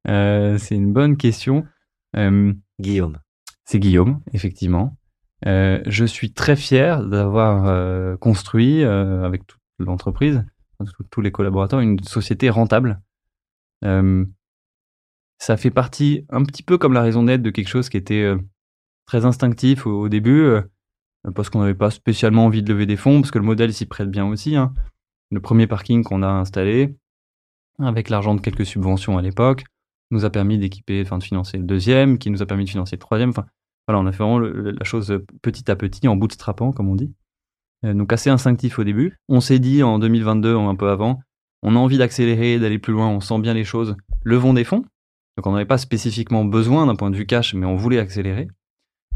Euh, c'est une bonne question. Euh, Guillaume. c'est Guillaume, effectivement. Euh, je suis très fier d'avoir construit avec toute l'entreprise, tous- les collaborateurs, une société rentable. Ça fait partie un petit peu comme la raison d'être de quelque chose qui était très instinctif au, au début, parce qu'on n'avait pas spécialement envie de lever des fonds, parce que le modèle s'y prête bien aussi. hein. Le premier parking qu'on a installé, avec l'argent de quelques subventions à l'époque, nous a permis d'équiper, enfin de financer le deuxième, qui nous a permis de financer le troisième. Enfin, voilà, on a fait vraiment la chose petit à petit, en bootstrappant, comme on dit. Euh, donc assez instinctif au début. On s'est dit en 2022, un peu avant, on a envie d'accélérer, d'aller plus loin, on sent bien les choses. Levons des fonds. Donc on n'avait pas spécifiquement besoin d'un point de vue cash, mais on voulait accélérer.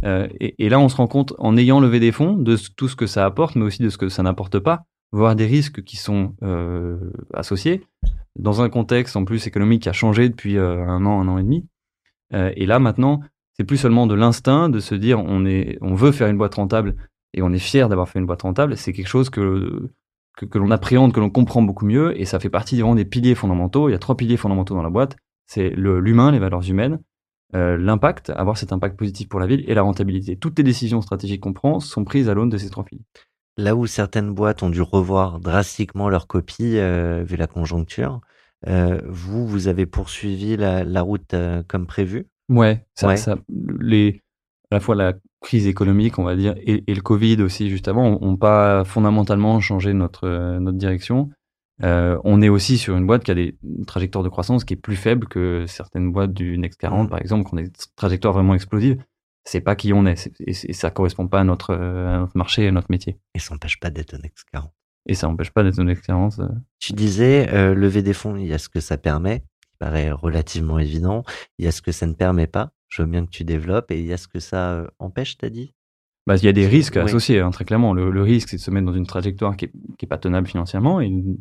Euh, et, là, on se rend compte, en ayant levé des fonds, de tout ce que ça apporte, mais aussi de ce que ça n'apporte pas, voire des risques qui sont euh, associés, dans un contexte en plus économique qui a changé depuis euh, un an, un an et demi. Euh, et là, maintenant, c'est plus seulement de l'instinct de se dire on, est, on veut faire une boîte rentable et on est fier d'avoir fait une boîte rentable. C'est quelque chose que, que, que l'on appréhende, que l'on comprend beaucoup mieux et ça fait partie vraiment des piliers fondamentaux. Il y a trois piliers fondamentaux dans la boîte c'est l'humain, les valeurs humaines, euh, l'impact, avoir cet impact positif pour la ville et la rentabilité. Toutes les décisions stratégiques qu'on prend sont prises à l'aune de ces trois piliers. Là où certaines boîtes ont dû revoir drastiquement leur copie euh, vu la conjoncture, euh, vous, vous avez poursuivi la, la route euh, comme prévu? Ouais, ça, Ouais. ça- les, à la fois la crise économique, on va dire, et, et le Covid aussi, juste avant, ont pas fondamentalement changé notre, euh, notre direction. On est aussi sur une boîte qui a des trajectoires de croissance qui est plus faible que certaines boîtes du Next 40, Mhm. par exemple, qui ont des trajectoires vraiment explosives. C'est pas qui on est, et, ça correspond pas à notre, euh, à notre marché, à notre métier. Et ça n'empêche pas d'être un Next 40. Et ça n'empêche pas d'être une expérience. euh, Tu disais, euh, lever des fonds, il y a ce que ça permet, qui paraît relativement évident. Il y a ce que ça ne permet pas. Je veux bien que tu développes. Et il y a ce que ça empêche, t'as dit? Bah, il y a des risques Oui. associés, hein, très clairement. Le, le risque, c'est de se mettre dans une trajectoire qui est, qui est pas tenable financièrement et une-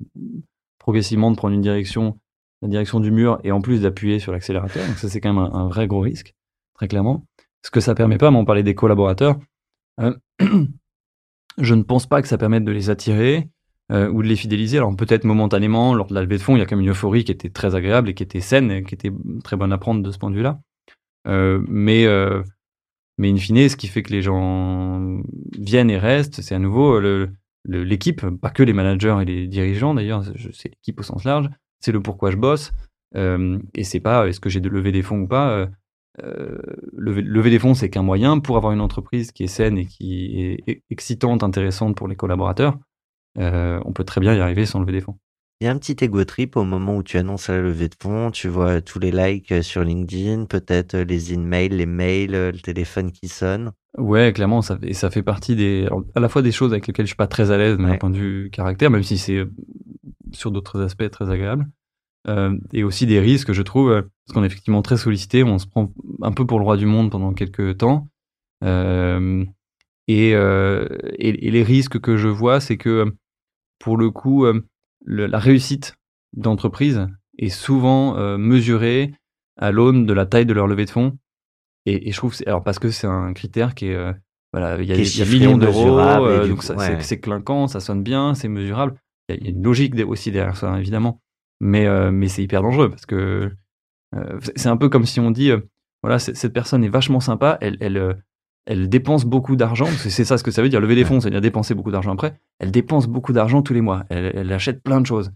progressivement de prendre une direction, la direction du mur et en plus d'appuyer sur l'accélérateur. Donc ça, c'est quand même un, un vrai gros risque, très clairement. Ce que ça permet pas, mais on parlait des collaborateurs. euh, [clears throat] je ne pense pas que ça permette de les attirer euh, ou de les fidéliser. Alors peut-être momentanément, lors de la levée de fonds, il y a quand même une euphorie qui était très agréable et qui était saine et qui était très bonne à prendre de ce point de vue-là. Euh, mais mais in fine, ce qui fait que les gens viennent et restent, c'est à nouveau l'équipe, pas que les managers et les dirigeants d'ailleurs, c'est l'équipe au sens large, c'est le pourquoi je bosse, et c'est pas est-ce que j'ai de lever des fonds ou pas. Euh, lever, lever des fonds, c'est qu'un moyen pour avoir une entreprise qui est saine et qui est e- excitante, intéressante pour les collaborateurs. euh, on peut très bien y arriver sans lever des fonds. Il y a un petit ego trip au moment où tu annonces la levée de fonds. Tu vois tous les likes euh, sur LinkedIn, peut-être euh, les emails, les mails, le téléphone qui sonne. Ouais, clairement, ça, fait- et ça fait partie des, à la fois des choses avec lesquelles je suis pas très à l'aise d'un Ouais. point de vue caractère, même si c'est sur d'autres aspects très agréable, euh, et aussi des risques, je trouve, euh, parce qu'on est effectivement très sollicité, on se prend un peu pour le roi du monde pendant quelques temps, euh, et, euh, et, et les risques que je vois, c'est que pour le coup, le- la réussite d'entreprise est souvent mesurée à l'aune de la taille de leur levée de fonds. Et, et je trouve, alors parce que c'est un critère qui est, voilà, il y a, chiffré, millions d'euros, euh, donc ouais, c'est clinquant, ça sonne bien, c'est mesurable. Il y, a- il y a une logique aussi derrière ça, évidemment. Mais, euh, mais c'est hyper dangereux parce que euh, c'est un peu comme si on dit, euh, voilà, cette personne est vachement sympa, elle, elle, elle dépense beaucoup d'argent, c'est ça ce que ça veut dire, lever des fonds, c'est-à-dire dépenser beaucoup d'argent après. Elle dépense beaucoup d'argent tous les mois, elle, elle achète plein de choses.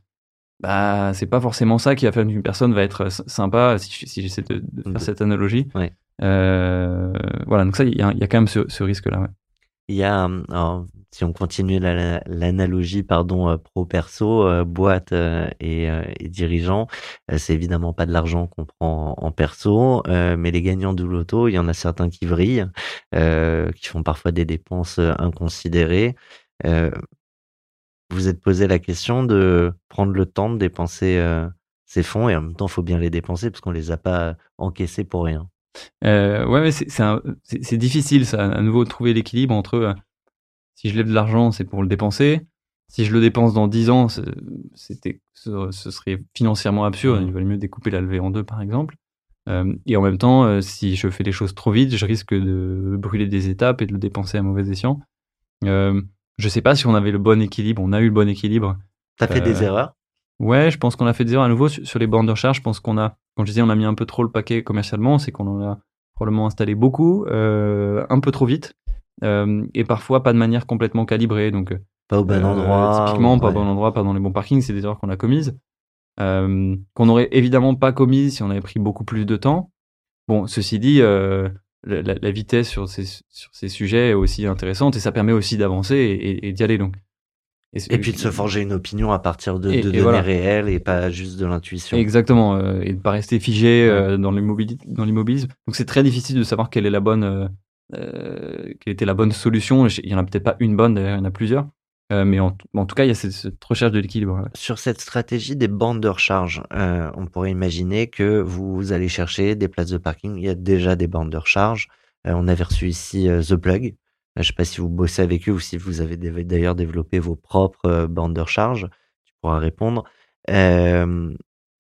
Bah, c'est pas forcément ça qui va faire qu'une personne va être sympa, si, je- si j'essaie de, de faire cette analogie. Ouais. Voilà, donc ça, il y, a il y a quand même ce, ce risque-là. ouais. Il y a, alors, si on continue la- la- l'analogie, pardon, euh, pro-perso, euh, boîte euh, et, dirigeant, c'est évidemment pas de l'argent qu'on prend en, perso, mais les gagnants du loto, il y en a certains qui vrillent, qui font parfois des dépenses inconsidérées. Vous êtes posé la question de prendre le temps de dépenser ces fonds et en même temps, il faut bien les dépenser parce qu'on les a pas encaissés pour rien. Euh, ouais, c'est difficile, ça, à nouveau, de trouver l'équilibre entre si je lève de l'argent, c'est pour le dépenser. Si je le dépense dans 10 ans, c'était, ce, ce serait financièrement absurde. Mhm. Il valait mieux découper la levée en deux, par exemple. Euh, et en même temps, euh, si je fais les choses trop vite, je risque de brûler des étapes et de le dépenser à mauvais escient. Euh, je sais pas si on avait le bon équilibre. On a eu le bon équilibre. T'as fait des Euh, erreurs? Ouais, je pense qu'on a fait des erreurs à nouveau sur, sur les bornes de recharge. Je pense qu'on a, quand je disais on a mis un peu trop le paquet commercialement, c'est qu'on en a probablement installé beaucoup, un peu trop vite, et parfois pas de manière complètement calibrée. Donc, euh, Pas au bon euh, endroit Typiquement, pas au ouais. bon endroit, pas dans les bons parkings, c'est des erreurs qu'on a commises. Euh, qu'on aurait évidemment pas commises si on avait pris beaucoup plus de temps. Bon, ceci dit, euh, la, vitesse sur ces, sur ces sujets est aussi intéressante et ça permet aussi d'avancer et, et- et d'y aller. Donc. Et puis de se forger une opinion à partir de, de et données voilà. réelles et pas juste de l'intuition. Exactement, euh, et de pas rester figé euh, dans l'immobilisme. Dans l'immobilisme. Donc c'est très difficile de savoir quelle est la bonne, euh, euh, quelle était la bonne solution. Il y en a peut-être pas une bonne, d'ailleurs, il y en a plusieurs. Euh, mais en, tout cas, il y a cette, recherche de l'équilibre. Sur cette stratégie des bandes de recharge, euh, on pourrait imaginer que vous allez chercher des places de parking. Il y a déjà des bandes de recharge. On avait reçu ici The Plug. Je ne sais pas si vous bossez avec eux ou si vous avez d'ailleurs développé vos propres bandes de recharge. Tu pourras répondre.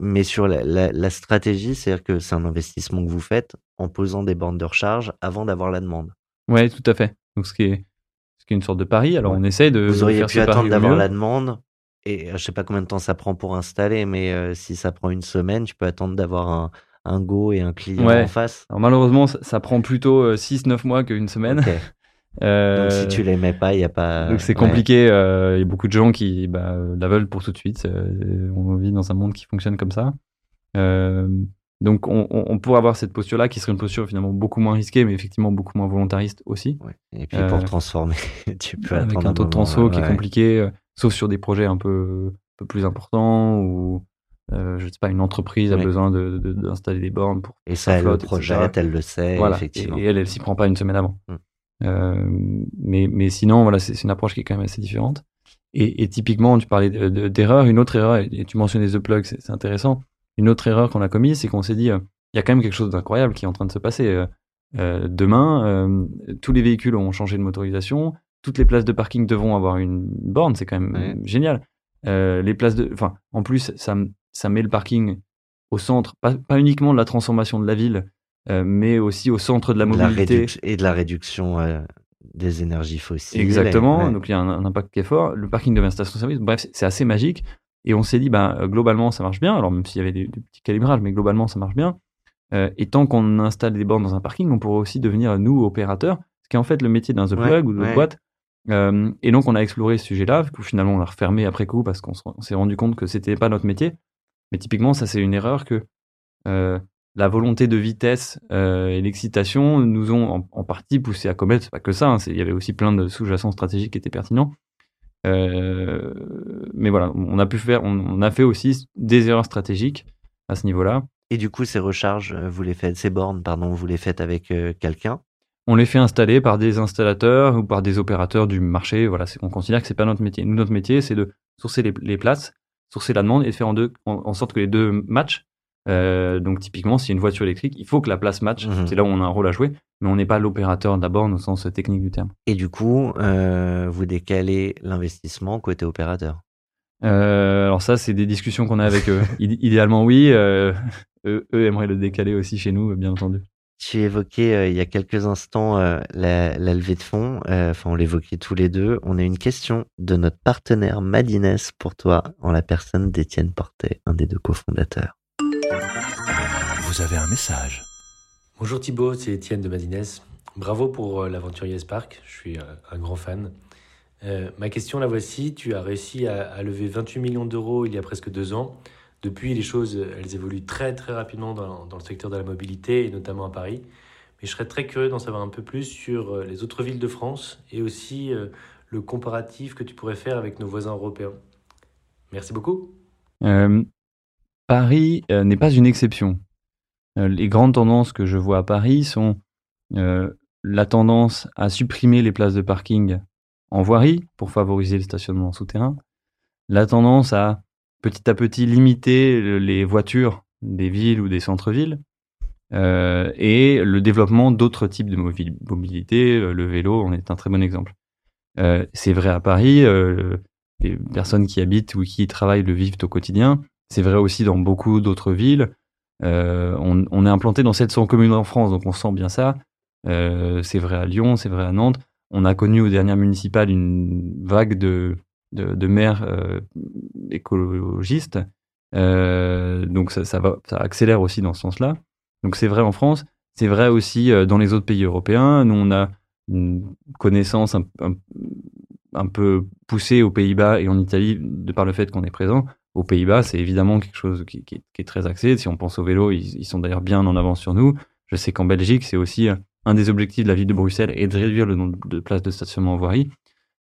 Euh, mais sur la, la- la stratégie, c'est-à-dire que c'est un investissement que vous faites en posant des bandes de recharge avant d'avoir la demande. Ouais, tout à fait. Donc ce qui est, ce qui est une sorte de pari. Alors Ouais. on essaye de, Vous auriez faire pu attendre d'avoir la demande. Et euh, je sais pas combien de temps ça prend pour installer, mais euh, si ça prend une semaine, tu peux attendre d'avoir un, un go et un client Ouais. en face. Alors malheureusement, ça, ça prend plutôt 6-9 mois qu'une semaine. [laughs] Euh, Donc si tu mets pas, il y a pas. Donc c'est ouais. compliqué. euh, Il y a beaucoup de gens qui bah, euh, la veulent pour tout de suite. euh, on vit dans un monde qui fonctionne comme ça. Euh, donc on, on, pourrait avoir cette posture-là qui serait une posture finalement beaucoup moins risquée, mais effectivement beaucoup moins volontariste aussi. Ouais. Et puis Euh, pour transformer, [laughs] tu peux avec attendre un taux de transfo qui est ouais. compliqué, euh, sauf sur des projets un peu, un peu plus importants ou euh, je sais pas, une entreprise a Ouais. besoin de- de- d'installer des bornes pour Et ça, elle le etc. projette, elle le sait, voilà. effectivement. Et, et elle, elle s'y prend pas une semaine avant. Mm. Euh, mais, mais sinon, voilà, c'est une approche qui est quand même assez différente. Et, et typiquement, tu parlais de- de- d'erreur. Une autre erreur, et tu mentionnais The Plug, c'est intéressant. Une autre erreur qu'on a commise, c'est qu'on s'est dit, euh, il y a quand même quelque chose d'incroyable qui est en train de se passer. Euh, demain, euh, tous les véhicules ont changé de motorisation. Toutes les places de parking devront avoir une borne. C'est quand même Ouais. génial. Euh, les places de, enfin, en plus, ça, ça met le parking au centre, pas, pas uniquement de la transformation de la ville, mais aussi au centre de la mobilité. et de la réduction euh, des énergies fossiles. Exactement. Ouais. Donc il y a un, un impact qui est fort. Le parking devient station-service. Bref, c'est- assez magique. Et on s'est dit, ben, euh, globalement, ça marche bien. Alors même s'il y avait des, des petits calibrages, mais globalement, ça marche bien. Euh, et tant qu'on installe des bornes dans un parking, on pourrait aussi devenir, nous, opérateurs, ce qui est en fait le métier d'un The Ouais, Plug ou de ouais. boîte. Euh, et donc, on a exploré ce sujet-là, que finalement, on l'a refermé après coup parce qu'on se- on s'est rendu compte que c'était pas notre métier. Mais typiquement, ça, c'est une erreur que euh, la volonté de vitesse euh, et l'excitation nous ont en, en partie poussé à commettre. C'est pas que ça, hein, il y avait aussi plein de sous-jacents stratégiques qui étaient pertinents. Euh, mais voilà, on a pu faire, on, on a fait aussi des erreurs stratégiques à ce niveau-là. Et du coup, ces recharges, euh, vous les faites, ces bornes, pardon, vous les faites avec euh, quelqu'un? On les fait installer par des installateurs ou par des opérateurs du marché. Voilà, on considère que c'est pas notre métier. Nous, notre métier, c'est de sourcer les, les places, sourcer la demande et de faire en, deux, en, en sorte que les deux matchent. Euh, donc typiquement, si une voiture électrique, il faut que la place match. Mhm. C'est là où on a un rôle à jouer, mais on n'est pas l'opérateur borne au sens technique du terme. Et du coup, euh, vous décalez l'investissement côté opérateur? Euh, alors ça, c'est des discussions qu'on a avec eux. [laughs] Id- idéalement, oui. euh, eux, eux aimeraient le décaler aussi chez nous, bien entendu. Tu évoquais euh, il y a quelques instants euh, la, la levée de fonds. euh, Enfin, on l'évoquait tous les deux. On a une question de notre partenaire Madines pour toi, en la personne d'Étienne Portet, un des deux cofondateurs. Vous avez un message. Bonjour Thibaut, c'est Étienne de Madines. Bravo pour euh, l'aventure Yes Park, je suis un grand fan. Euh, ma question la voici, tu as réussi à, à lever 28 millions d'euros il y a presque deux ans. Depuis, les choses, elles évoluent très très rapidement dans, dans le secteur de la mobilité et notamment à Paris. Mais je serais très curieux d'en savoir un peu plus sur euh, les autres villes de France et aussi euh, le comparatif que tu pourrais faire avec nos voisins européens. Merci beaucoup. Euh, Paris euh, n'est pas une exception. Euh, les grandes tendances que je vois à Paris sont euh, la tendance à supprimer les places de parking en voirie pour favoriser le stationnement souterrain, la tendance à petit à petit limiter le- les voitures des villes ou des centres-villes, et le développement d'autres types de mobi- mobilité. Le vélo en est un très bon exemple. C'est vrai à Paris, les personnes qui habitent ou qui travaillent le vivent au quotidien. C'est vrai aussi dans beaucoup d'autres villes. Euh, on, est implanté dans 700 communes en France, donc on sent bien ça. Euh, c'est vrai à Lyon, c'est vrai à Nantes. On a connu aux dernières municipales une vague de, maires euh, écologistes. Donc ça, accélère aussi dans ce sens-là. Donc c'est vrai en France, c'est vrai aussi dans les autres pays européens. Nous, on a une connaissance un, un peu poussée aux Pays-Bas et en Italie de par le fait qu'on est présent. Aux Pays-Bas, c'est évidemment quelque chose qui, est très axé. Si on pense au vélo, ils, sont d'ailleurs bien en avance sur nous. Je sais qu'en Belgique, c'est aussi un des objectifs de la ville de Bruxelles est de réduire le nombre de places de stationnement en voirie.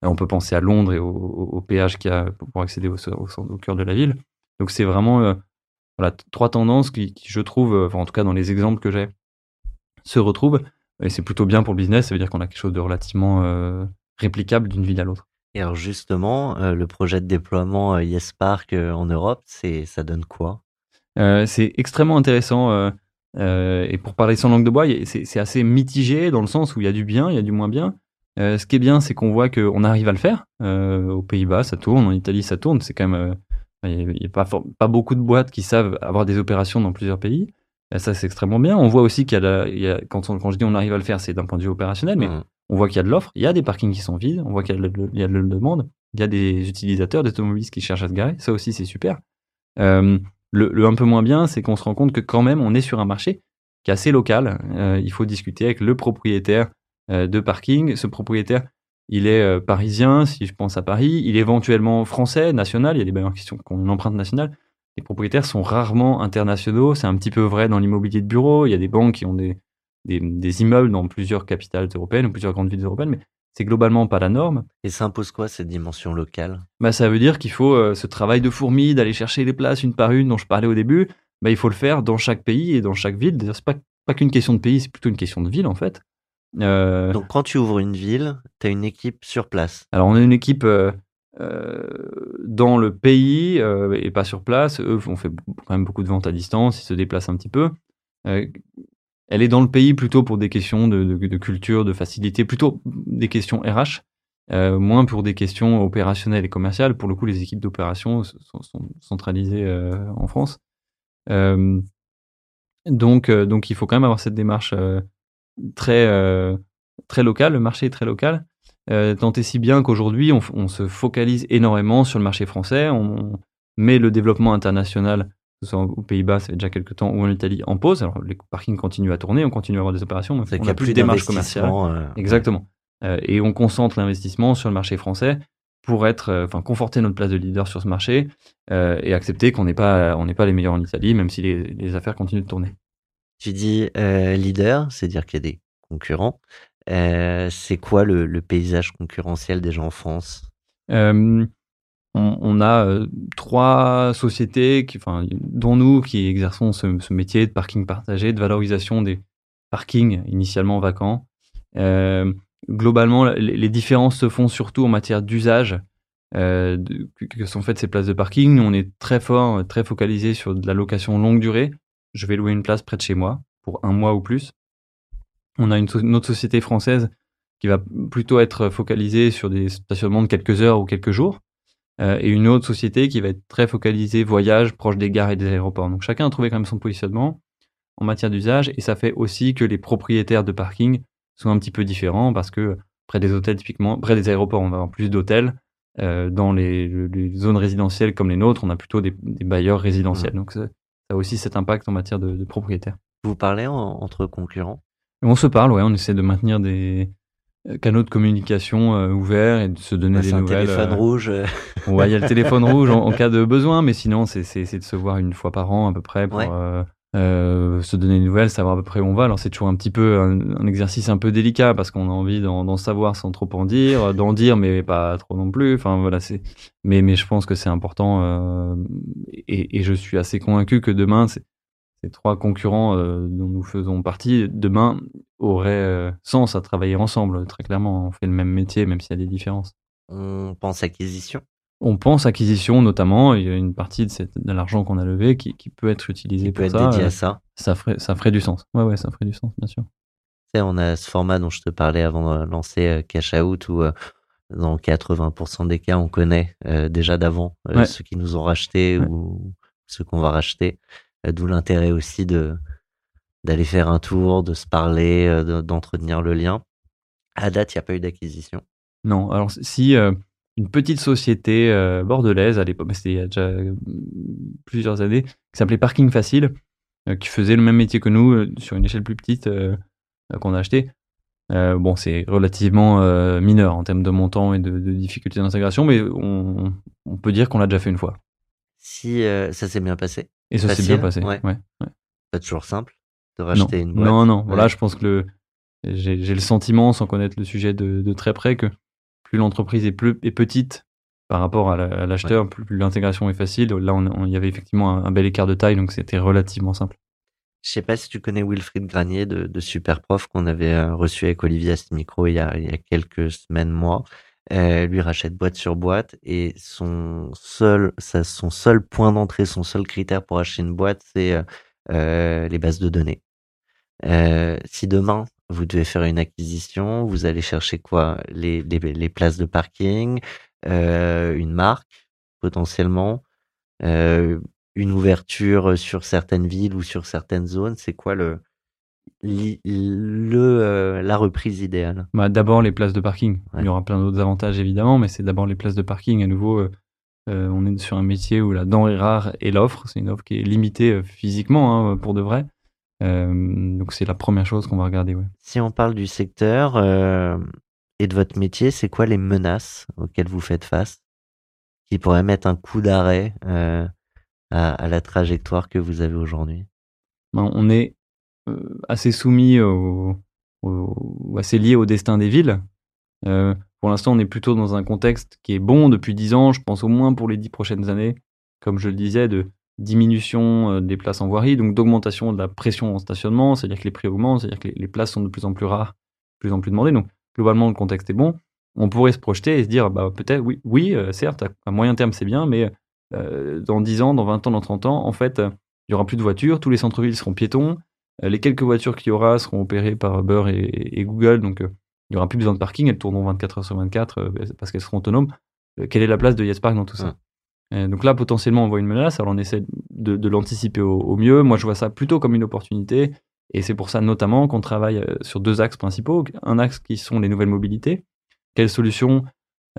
On peut penser à Londres et au, péage qu'il y a pour accéder au, cœur de la ville. Donc c'est vraiment euh, trois tendances qui, je trouve, euh, en tout cas dans les exemples que j'ai, se retrouvent. Et c'est plutôt bien pour le business, ça veut dire qu'on a quelque chose de relativement euh, réplicable d'une ville à l'autre. Et alors justement, euh, le projet de déploiement euh, YesPark euh, en Europe, c'est ça donne quoi? C'est extrêmement intéressant. et pour parler sans langue de bois, c'est assez mitigé dans le sens où il y a du bien, il y a du moins bien. Ce qui est bien, c'est qu'on voit qu'on arrive à le faire. Aux Pays-Bas, ça tourne. En Italie, ça tourne. C'est quand même. Il n'y a, pas, beaucoup de boîtes qui savent avoir des opérations dans plusieurs pays. Et ça, c'est extrêmement bien. On voit aussi qu'il y a, la- il y a quand, on- quand je dis on arrive à le faire, c'est d'un point de vue opérationnel, mais Mmh. On voit qu'il y a de l'offre, il y a des parkings qui sont vides, on voit qu'il y a de, la demande, il y a des utilisateurs, des qui cherchent à se garer. Ça aussi, c'est super. Euh, le, un peu moins bien, c'est qu'on se rend compte que quand même, on est sur un marché qui est assez local. Euh, il faut discuter avec le propriétaire euh, de parking. Ce propriétaire, il est parisien, si je pense à Paris. Il est éventuellement français, national. Il y a des bailleurs qui, sont, qui ont une empreinte nationale. Les propriétaires sont rarement internationaux. C'est un petit peu vrai dans l'immobilier de bureau. Il y a des banques qui ont des, des, des immeubles dans plusieurs capitales européennes ou plusieurs grandes villes européennes, mais c'est globalement pas la norme. Et ça impose quoi cette dimension locale? Bah, ça veut dire qu'il faut euh, ce travail de fourmi, d'aller chercher les places une par une dont je parlais au début. Bah, il faut le faire dans chaque pays et dans chaque ville. C'est pas, pas qu'une question de pays, c'est plutôt une question de ville en fait. Euh, Donc quand tu ouvres une ville, tu as une équipe sur place? alors, on a une équipe euh, euh, dans le pays et pas sur place. Eux, on fait quand même beaucoup de ventes à distance, ils se déplacent un petit peu. Elle est dans le pays plutôt pour des questions de, culture, de facilité, plutôt des questions RH, euh, moins pour des questions opérationnelles et commerciales. Pour le coup, les équipes d'opération sont, centralisées euh, en France. Euh, donc, donc, il faut quand même avoir cette démarche très, très locale. Le marché est très local. Tant et si bien qu'aujourd'hui, on, se focalise énormément sur le marché français. On met le développement international, ce soit aux Pays-Bas, ça fait déjà quelques temps, ou en Italie, en pause. Alors, les parkings continuent à tourner, on continue à avoir des opérations, mais on n'a a plus de démarche commerciale. euh, Exactement. Euh, et on concentre l'investissement sur le marché français pour être, euh, enfin, conforter notre place de leader sur ce marché et accepter qu'on n'est pas, on n'est pas les meilleurs en Italie, même si les, les affaires continuent de tourner. Tu dis leader, c'est dire qu'il y a des concurrents. C'est quoi le, le paysage concurrentiel déjà en France? On, on a euh, trois sociétés, qui, enfin, dont nous, qui exerçons ce, métier de parking partagé, de valorisation des parkings initialement vacants. Euh, globalement, les, différences se font surtout en matière d'usage euh, que- sont faites ces places de parking. Nous, on est très fort, très focalisé sur de la location longue durée. Je vais louer une place près de chez moi pour un mois ou plus. On a une, une autre société française qui va plutôt être focalisée sur des stationnements de quelques heures ou quelques jours, euh, et une autre société qui va être très focalisée voyage proche des gares et des aéroports. Donc chacun a trouvé quand même son positionnement en matière d'usage, et ça fait aussi que les propriétaires de parking sont un petit peu différents parce que près des hôtels, typiquement, près des aéroports, on va avoir plus d'hôtels. Euh, dans les, les zones résidentielles comme les nôtres, on a plutôt des, des bailleurs résidentiels. Donc ça, ça a aussi cet impact en matière de, de propriétaires. Vous parlez en- entre concurrents? On se parle, ouais, on essaie de maintenir des canaux de communication euh, ouverts et de se donner Bah, des C'est un nouvelles. téléphone euh, rouge. euh, [laughs] Ouais, il y a le téléphone rouge en, en cas de besoin, mais sinon, c'est de se voir une fois par an à peu près pour Ouais. euh, euh, se donner des nouvelles, savoir à peu près où on va. Alors, c'est toujours un petit peu un, un exercice un peu délicat parce qu'on a envie d'en d'en savoir sans trop en dire, d'en dire, mais pas trop non plus. Enfin, voilà, c'est. Mais, mais je pense que c'est important euh, et, et je suis assez convaincu que demain, c'est- ces trois concurrents euh, dont nous faisons partie, demain, auraient euh, sens à travailler ensemble. Très clairement, on fait le même métier, même s'il y a des différences. On pense acquisition. On pense acquisition notamment, il y a une partie de, cette- de l'argent qu'on a levé qui, qui peut être utilisé qui pour peut être ça. dédié euh, à ça. ça ferait, ça ferait du sens. Ouais, ouais, ça ferait du sens, bien sûr. On a ce format dont je te parlais avant de lancer Cash Out où dans 80% des cas, on connaît déjà d'avant Ouais. ceux qui nous ont racheté Ouais. ou ceux qu'on va racheter. Euh, D'où l'intérêt aussi de d'aller faire un tour, de se parler, euh, de- d'entretenir le lien. À date, il n'y a pas eu d'acquisition. Non, alors si euh, une petite société euh, bordelaise, à l'époque, c'était il y a déjà plusieurs années, qui s'appelait Parking Facile, euh, qui faisait le même métier que nous sur une échelle plus petite qu'on a acheté. Bon, c'est relativement mineur en termes de montant et de, de difficulté d'intégration, mais on, on peut dire qu'on l'a déjà fait une fois. Si ça s'est bien passé, Et ça s'est bien passé. ouais. ouais. pas toujours simple de Non, racheter une boîte. non, non. Voilà, Ouais. je pense que le, j'ai, le sentiment, sans connaître le sujet de, de très près, que plus l'entreprise est, plus, est petite par rapport à, la- à l'acheteur, plus, plus l'intégration est facile. Là, on- on- il y avait effectivement un, un bel écart de taille, donc c'était relativement simple. Je sais pas si tu connais Wilfried Granier de, de Superprof qu'on avait euh, reçu avec Olivier à ce micro il y a, il y a quelques semaines, mois. Lui rachète boîte sur boîte et son seul, son seul point d'entrée, son seul critère pour acheter une boîte, c'est euh, euh, les bases de données. Euh, si demain vous devez faire une acquisition, vous allez chercher quoi? Les, les, les places de parking, euh, une marque potentiellement, euh, une ouverture sur certaines villes ou sur certaines zones. C'est quoi le, le euh, la reprise idéale Bah, d'abord, les places de parking. Ouais. Il y aura plein d'autres avantages, évidemment, mais c'est d'abord les places de parking. À nouveau, euh, euh, on est sur un métier où la denrée rare et l'offre, c'est une offre qui est limitée physiquement, hein, pour de vrai. Euh, donc, c'est la première chose qu'on va regarder. Ouais. Si on parle du secteur et de votre métier, c'est quoi les menaces auxquelles vous faites face qui pourraient mettre un coup d'arrêt à, à la trajectoire que vous avez aujourd'hui? Ben, on est assez soumis au, assez lié au destin des villes. Euh, pour l'instant, on est plutôt dans un contexte qui est bon depuis 10 ans, je pense au moins pour les 10 prochaines années, comme je le disais, de diminution euh, des places en voirie, donc d'augmentation de la pression en stationnement, c'est-à-dire que les prix augmentent, c'est-à-dire que les, places sont de plus en plus rares, de plus en plus demandées. Donc globalement, le contexte est bon. On pourrait se projeter et se dire, bah, peut-être, oui, oui euh, certes, à, moyen terme, c'est bien, mais euh, dans 10 ans, dans 20 ans, dans 30 ans, en fait, euh, il y aura plus de voitures, tous les centres-villes seront piétons, euh, les quelques voitures qu'il y aura seront opérées par Uber et, et Google, donc euh, il n'y aura plus besoin de parking, elles tourneront 24 heures sur 24 euh, parce qu'elles seront autonomes. Euh, quelle est la place de YesPark dans tout ça Euh, Donc là, potentiellement, on voit une menace, alors on essaie de, de l'anticiper au, au mieux. Moi, je vois ça plutôt comme une opportunité, et c'est pour ça notamment qu'on travaille euh, sur deux axes principaux. Un axe qui sont les nouvelles mobilités. Quelles solutions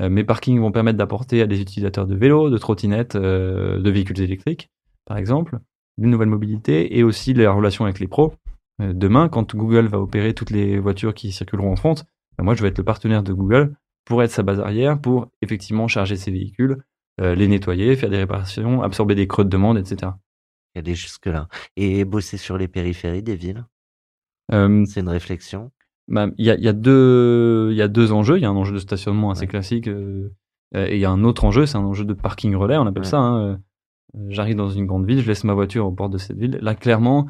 euh, mes parkings vont permettre d'apporter à des utilisateurs de vélos, de trottinettes, euh, de véhicules électriques, par exemple, d'une nouvelle mobilité, et aussi la relation avec les pros. Euh, demain, quand Google va opérer toutes les voitures qui circuleront en France, ben moi, je vais être le partenaire de Google pour être sa base arrière, pour effectivement charger ses véhicules, euh, les nettoyer, faire des réparations, absorber des creux de demande, etc. Aller jusque-là. Et bosser sur les périphéries des villes, Euh, c'est une réflexion? bah, Il y, a, il y, a deux- y a deux enjeux. Il y a un enjeu de stationnement assez Ouais. classique euh, et il y a un autre enjeu, c'est un enjeu de parking relais, on appelle Ouais. ça. hein, J'arrive dans une grande ville, je laisse ma voiture au port de cette ville. Là, clairement,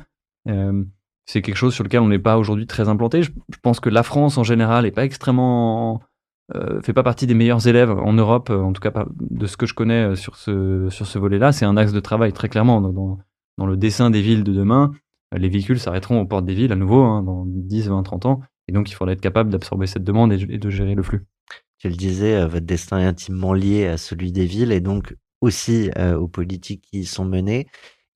euh, c'est quelque chose sur lequel on n'est pas aujourd'hui très implanté. Je, pense que la France, en général, n'est pas extrêmement... euh, fait pas partie des meilleurs élèves en Europe, euh, en tout cas de ce que je connais euh, sur ce, sur ce volet-là. C'est un axe de travail très clairement dans, dans, le dessin des villes de demain. Les véhicules s'arrêteront aux portes des villes à nouveau hein, dans 10, 20, 30 ans. Et donc, il faudra être capable d'absorber cette demande et, et de gérer le flux. Tu le disais, votre destin est intimement lié à celui des villes et donc aussi euh, aux politiques qui y sont menées.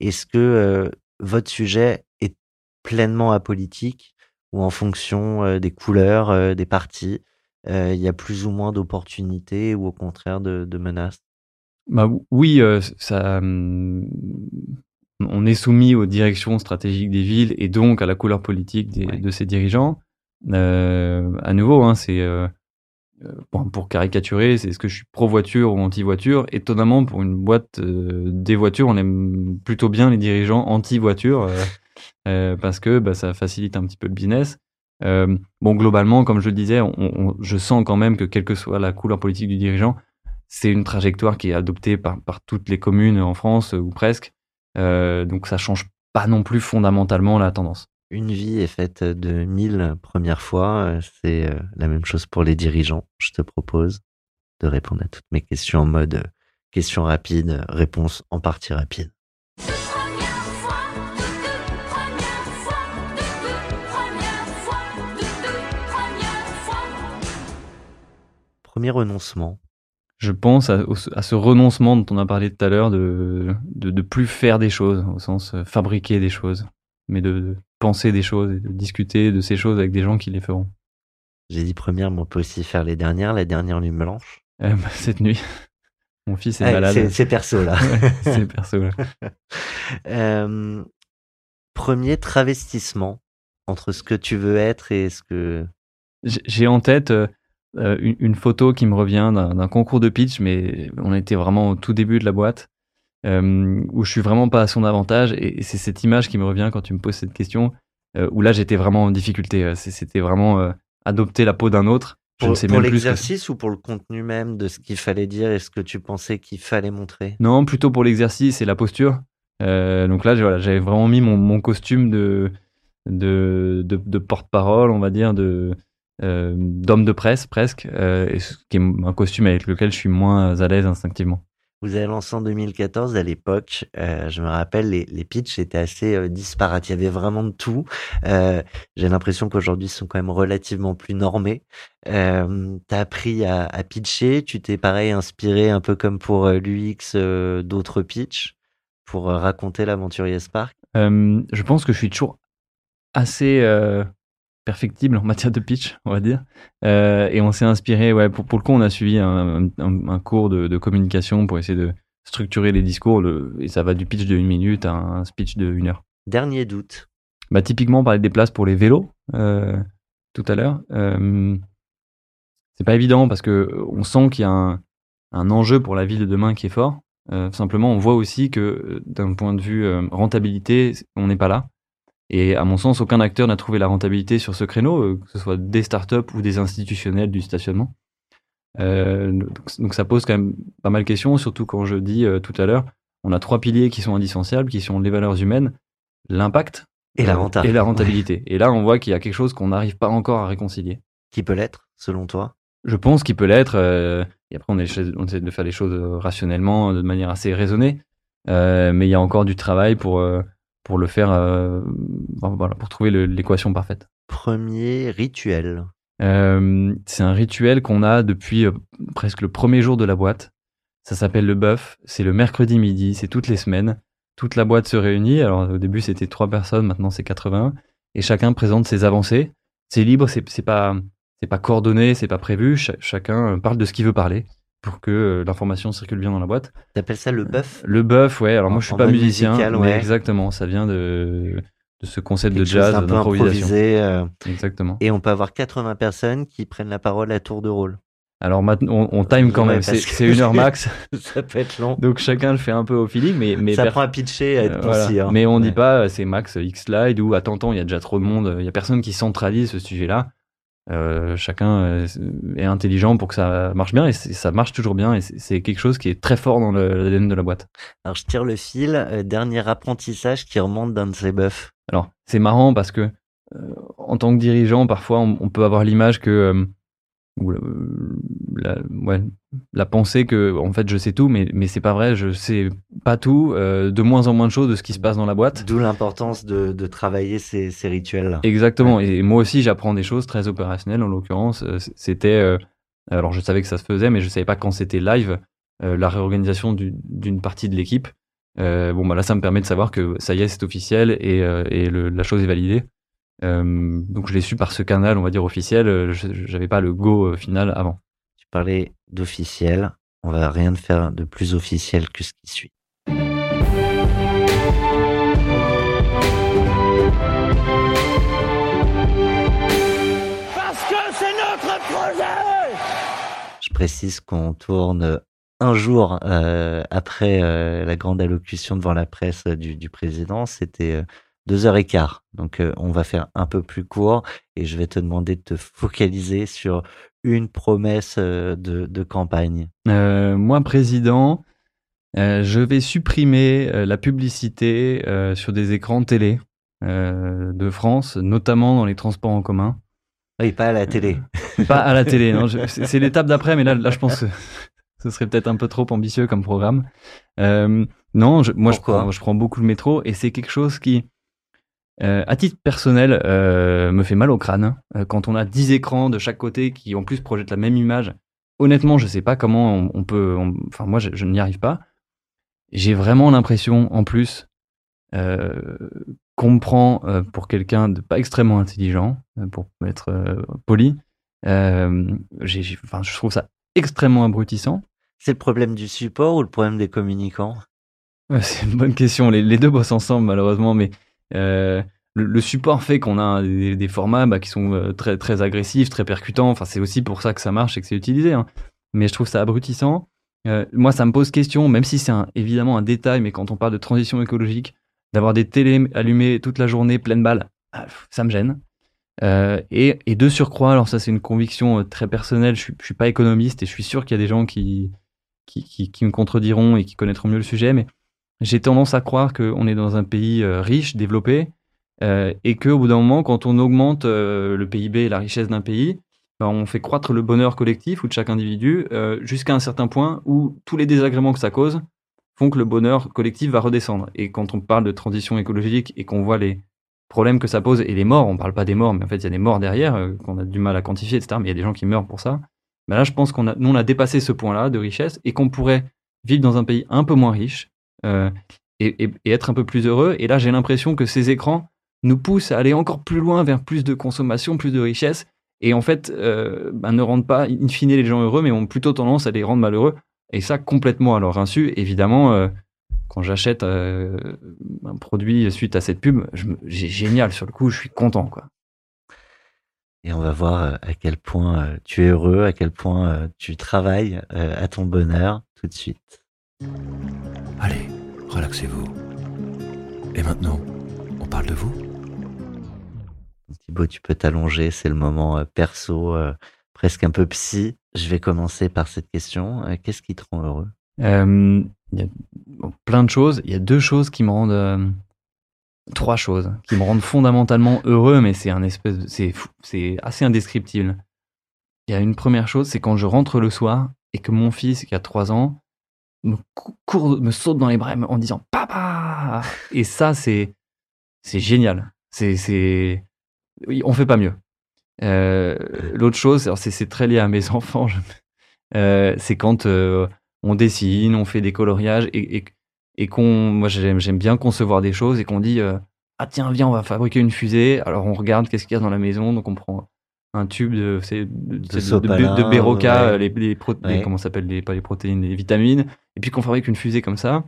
Est-ce que euh, votre sujet est pleinement apolitique ou en fonction euh, des couleurs des partis, il y a plus ou moins d'opportunités ou au contraire de, de menaces? Bah oui, ça, on est soumis aux directions stratégiques des villes et donc à la couleur politique des- Ouais. de ses dirigeants. À nouveau, hein, c'est pour caricaturer, c'est est-ce que je suis pro voiture ou anti voiture Étonnamment, pour une boîte euh, des voitures, on aime plutôt bien les dirigeants anti voiture euh, euh, parce que bah, ça facilite un petit peu le business. Bon, globalement, comme je le disais, je sens quand même que quelle que soit la couleur politique du dirigeant, c'est une trajectoire qui est adoptée par, toutes les communes en France, ou presque. Donc ça change pas non plus fondamentalement la tendance. Une vie est faite de mille premières fois. C'est euh, la même chose pour les dirigeants. Je te propose de répondre à toutes mes questions en mode euh, Question rapide, réponse en partie rapide. Premier renoncement. Je pense à, ce renoncement dont on a parlé tout à l'heure de, de de plus faire des choses, au sens euh, fabriquer des choses, mais de penser des choses et de discuter de ces choses avec des gens qui les feront. J'ai dit première, mais on peut aussi faire les dernières. La dernière nuit blanche. Euh, bah, cette nuit, [laughs] mon fils est Ah, malade. c'est- perso là. Ouais, [laughs] c'est perso. là. [laughs] Euh, premier travestissement entre ce que tu veux être et ce que. J'ai en tête euh, une, une photo qui me revient d'un concours de pitch, mais on était vraiment au tout début de la boîte, euh, où je suis vraiment pas à son avantage. Et, c'est cette image qui me revient quand tu me poses cette question, euh, où là j'étais vraiment en difficulté. Euh, C'était vraiment euh, adopter la peau d'un autre. Je Pour, ne sais pour que- l'exercice ou pour le contenu même de ce qu'il fallait dire et ce que tu pensais qu'il fallait montrer? Non, plutôt pour l'exercice et la posture. Donc là, j'ai- voilà, j'avais vraiment mis mon, mon costume de, de, de, de porte-parole, on va dire, de d'homme de presse presque, et ce qui est un costume avec lequel je suis moins à l'aise instinctivement. Vous avez lancé en 2014 à l'époque. euh, je me rappelle, les, les pitchs étaient assez euh, disparates. Il y avait vraiment de tout. Euh, J'ai l'impression qu'aujourd'hui, ils sont quand même relativement plus normés. Euh, T'as appris à, pitcher. Tu t'es pareil inspiré un peu comme pour l'UX d'autres pitchs pour raconter l'aventurier Spark. Je pense que je suis toujours assez perfectible en matière de pitch, on va dire. Euh, et on s'est inspiré, ouais, pour, pour le coup, on a suivi un, un- un cours de, de communication pour essayer de structurer les discours. le- et ça va du pitch de une minute à un speech de une heure. Dernier doute. Bah, typiquement, on parlait des places pour les vélos euh, tout à l'heure. Euh, c'est pas évident parce que on sent qu'il y a un, un enjeu pour la ville de demain qui est fort. Simplement, on voit aussi que d'un point de vue rentabilité, on n'est pas là. Et à mon sens, aucun acteur n'a trouvé la rentabilité sur ce créneau, euh, que ce soit des startups ou des institutionnels du stationnement. Euh, donc, donc ça pose quand même pas mal de questions, surtout quand je dis euh, tout à l'heure, on a trois piliers qui sont indissociables, qui sont les valeurs humaines, l'impact Et la euh, renta. Et la rentabilité. Et là, on voit qu'il y a quelque chose qu'on n'arrive pas encore à réconcilier. Qui peut l'être, selon toi? Je pense qu'il peut l'être. euh, et après, on, essaie, on essaie de faire les choses rationnellement, de manière assez raisonnée. Euh, mais il y a encore du travail pour, euh, pour le faire, euh, voilà, pour trouver l'équation parfaite. Premier rituel. Euh, c'est un rituel qu'on a depuis euh, presque le premier jour de la boîte. Ça s'appelle le bœuf. C'est le mercredi midi. C'est toutes les semaines. Toute la boîte se réunit. Alors au début c'était trois personnes, maintenant c'est 80. Et chacun présente ses avancées. C'est libre, c'est pas c'est pas coordonné, c'est pas prévu. Cha- chacun parle de ce qu'il veut parler pour que euh, l'information circule bien dans la boîte. T'appelles ça le bœuf Le bœuf, ouais. Alors moi je suis pas musicien, musical, mais ouais. exactement. Ça vient de de ce concept de Quelque jazz, d'improvisation. improvisé. euh, Exactement. et on peut avoir 80 personnes qui prennent la parole à tour de rôle. Alors maintenant, on, on time quand Ouais, même. C'est une heure [laughs] max. ça peut être long. Donc chacun le fait un peu au feeling, mais mais ça prend à pitcher, à être euh, voilà. hein. Mais on dit Ouais. pas euh, c'est max X slide ou attends attends, il y a déjà trop de monde, il y a personne qui centralise ce sujet-là. Euh, chacun euh, est intelligent pour que ça marche bien et ça marche toujours bien et c'est quelque chose qui est très fort dans le- l'ADN de la boîte. Alors je tire le fil. euh, dernier apprentissage qui remonte d'un de ces bœufs. Alors c'est marrant parce que euh, en tant que dirigeant, parfois on, on peut avoir l'image que euh, ou, la, ouais, la pensée que en fait je sais tout, mais mais c'est pas vrai, je sais pas tout, euh, de moins en moins de choses de ce qui se passe dans la boîte. D'où l'importance de, de travailler ces, ces rituels-là. Exactement. Et moi aussi, j'apprends des choses très opérationnelles. En l'occurrence, Euh, c'était. euh, alors, je savais que ça se faisait, mais je savais pas quand c'était live. euh, la réorganisation du- d'une partie de l'équipe. Bon, bah là, ça me permet de savoir que ça y est, c'est officiel et, et le- la chose est validée. Euh, donc, je l'ai su par ce canal, on va dire officiel. euh, je- J'avais pas le go euh, final avant. Tu parlais d'officiel. On va rien faire de plus officiel que ce qui suit. Parce que c'est notre projet Je précise qu'on tourne un jour euh, après euh, la grande allocution devant la presse du, du président. C'était euh, deux heures et quart. Donc euh, on va faire un peu plus court et je vais te demander de te focaliser sur une promesse euh, de, de campagne. Euh, moi, président, je vais supprimer la publicité sur des écrans télé de France, notamment dans les transports en commun. Oui, pas à la télé. Pas à la télé, [laughs] c'est l'étape d'après, mais là, là, je pense que [laughs] Ce serait peut-être un peu trop ambitieux comme programme. Non, je- moi je Pourquoi? prends, je prends beaucoup le métro et c'est quelque chose qui, euh, à titre personnel, euh, me fait mal au crâne. Euh, quand on a 10 écrans de chaque côté qui en plus projettent la même image, honnêtement, je sais pas comment on, on peut. on- Enfin, moi, je, je n'y arrive pas. J'ai vraiment l'impression, en plus, euh, qu'on me prend pour quelqu'un de pas extrêmement intelligent, pour être poli. Enfin, je trouve ça extrêmement abrutissant. C'est le problème du support ou le problème des communicants? C'est une bonne question. Les, les deux bossent ensemble, malheureusement, mais euh, le, support fait qu'on a des, formats bah, qui sont euh, très, très agressifs, très percutants. Enfin, c'est aussi pour ça que ça marche et que c'est utilisé. hein. Mais je trouve ça abrutissant. Euh, moi, ça me pose question, même si c'est évidemment un détail, mais quand on parle de transition écologique, d'avoir des télés allumées toute la journée, pleine balle, ah, ça me gêne. Et, de surcroît, alors ça c'est une conviction très personnelle, je je suis pas économiste et je suis sûr qu'il y a des gens qui, qui, qui, qui me contrediront et qui connaîtront mieux le sujet, mais j'ai tendance à croire qu'on est dans un pays euh, riche, développé, euh, et qu'au bout d'un moment, quand on augmente euh, le PIB et la richesse d'un pays, ben, on fait croître le bonheur collectif ou de chaque individu jusqu'à un certain point où tous les désagréments que ça cause font que le bonheur collectif va redescendre. Et quand on parle de transition écologique et qu'on voit les problèmes que ça pose et les morts, on parle pas des morts, mais en fait il y a des morts derrière qu'on a du mal à quantifier, etc. Mais il y a des gens qui meurent pour ça. Ben là, je pense qu'on a, nous, on a dépassé ce point-là de richesse et qu'on pourrait vivre dans un pays un peu moins riche euh, et, être un peu plus heureux. Et là, j'ai l'impression que ces écrans nous poussent à aller encore plus loin vers plus de consommation, plus de richesse. Et en fait, euh, ben, ne rendent pas, in fine, les gens heureux, mais ont plutôt tendance à les rendre malheureux. Et ça, complètement à leur insu. Évidemment, euh, quand j'achète un produit suite à cette pub, j'ai génial sur le coup, je suis content. quoi. Et on va voir à quel point tu es heureux, à quel point tu travailles à ton bonheur tout de suite. Allez, relaxez-vous. Et maintenant, on parle de vous Thibaut, tu peux t'allonger, c'est le moment euh, perso, euh, presque un peu psy. Je vais commencer par cette question. Euh, Qu'est-ce qui te rend heureux? Euh, Il y a bon, plein de choses. Il y a deux choses qui me rendent. euh, trois choses qui me rendent fondamentalement heureux, mais c'est un espèce de. C'est assez indescriptible. Il y a une première chose, c'est quand je rentre le soir et que mon fils, qui a trois ans, me, saute dans les bras en disant Papa Et ça, c'est. Génial. C'est. on fait pas mieux. Euh, L'autre chose, c'est très lié à mes [laughs] enfants, euh, c'est quand euh, on dessine, on fait des coloriages et, et, et qu'on, moi j'aime bien concevoir des choses et qu'on dit ah tiens viens on va fabriquer une fusée. Alors on regarde qu'est-ce qu'il y a dans la maison, donc on prend un tube de c'est de, de, sopalin, ouais. euh, les, les, pro- les- Ouais. comment s'appelle les pas les protéines, les vitamines, et puis qu'on fabrique une fusée comme ça.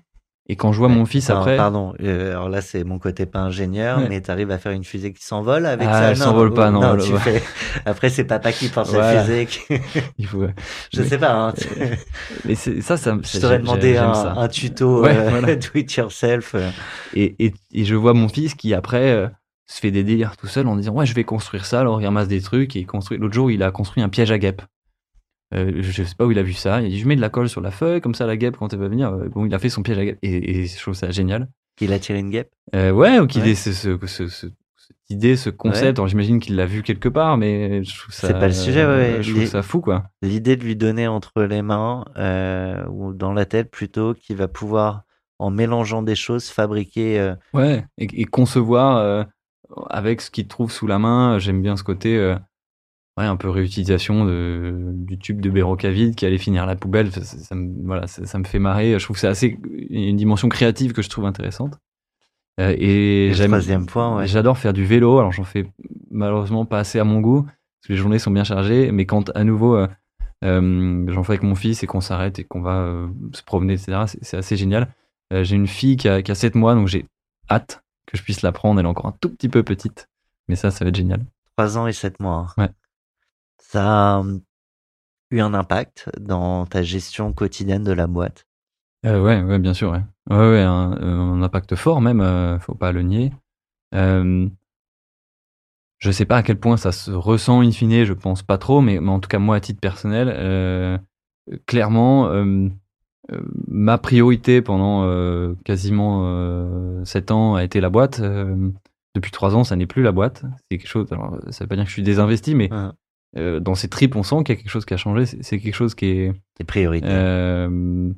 Et quand je vois mon fils après, Pardon, euh, alors là c'est mon côté pas ingénieur, mais tu arrives à faire une fusée qui s'envole avec Ah, ça? elle s'envole pas, non, tu voilà. fais- [laughs] Après c'est papa qui pense Voilà. la fusée. qui- [laughs] il faut, Je Mais- sais pas. Hein. mais c'est- ça, ça, Je t'aurais demandé un, tuto euh, voilà. [laughs] do it yourself. euh. Et, et, et je vois mon fils qui après euh, se fait des délires tout seul en disant ouais je vais construire ça alors il ramasse des trucs et il construit. L'autre jour il a construit un piège à guêpe euh, je sais pas où il a vu ça. Il a dit je mets de la colle sur la feuille comme ça la guêpe quand elle va venir euh, bon il a fait son piège à guêpe et, et je trouve ça génial. Il a tiré une guêpe? euh, ouais ou qu'il Ouais. ait ce, ce, ce- ce- cette idée ce concept. J'imagine qu'il l'a vu quelque part mais je trouve ça C'est pas le sujet, ouais, je trouve ça fou quoi. L'idée de lui donner entre les mains euh, ou dans la tête plutôt, qu'il va pouvoir en mélangeant des choses fabriquer. Ouais, et, et concevoir avec ce qu'il trouve sous la main. J'aime bien ce côté, euh, ouais, un peu réutilisation de, du tube de Berocca vide qui allait finir la poubelle. Ça, me, voilà, ça, ça me fait marrer. Je trouve que c'est assez une dimension créative que je trouve intéressante. Euh, et j'aime, ouais. j'adore faire du vélo. Alors j'en fais malheureusement pas assez à mon goût parce que les journées sont bien chargées. Mais quand à nouveau euh, j'en fais avec mon fils et qu'on s'arrête et qu'on va se promener, etc. C'est, assez génial. J'ai une fille qui a, qui a 7 mois, donc j'ai hâte que je puisse la prendre. Elle est encore un tout petit peu petite. Mais ça, ça va être génial. 3 ans et 7 mois. hein. Ouais. Ça a euh, eu un impact dans ta gestion quotidienne de la boîte? Euh, ouais, ouais, bien sûr. Ouais, ouais, ouais, un, un impact fort même, euh, faut pas le nier. Euh, je sais pas à quel point ça se ressent in fine, je pense pas trop, mais, mais en tout cas, moi, à titre personnel, euh, clairement, euh, euh, ma priorité pendant euh, quasiment euh, 7 ans a été la boîte. Euh, depuis 3 ans, ça n'est plus la boîte. C'est quelque chose. Alors, ça veut pas dire que je suis désinvesti, mais Ouais. euh, dans ses tripes, on sent qu'il y a quelque chose qui a changé. C'est c'est quelque chose qui est euh,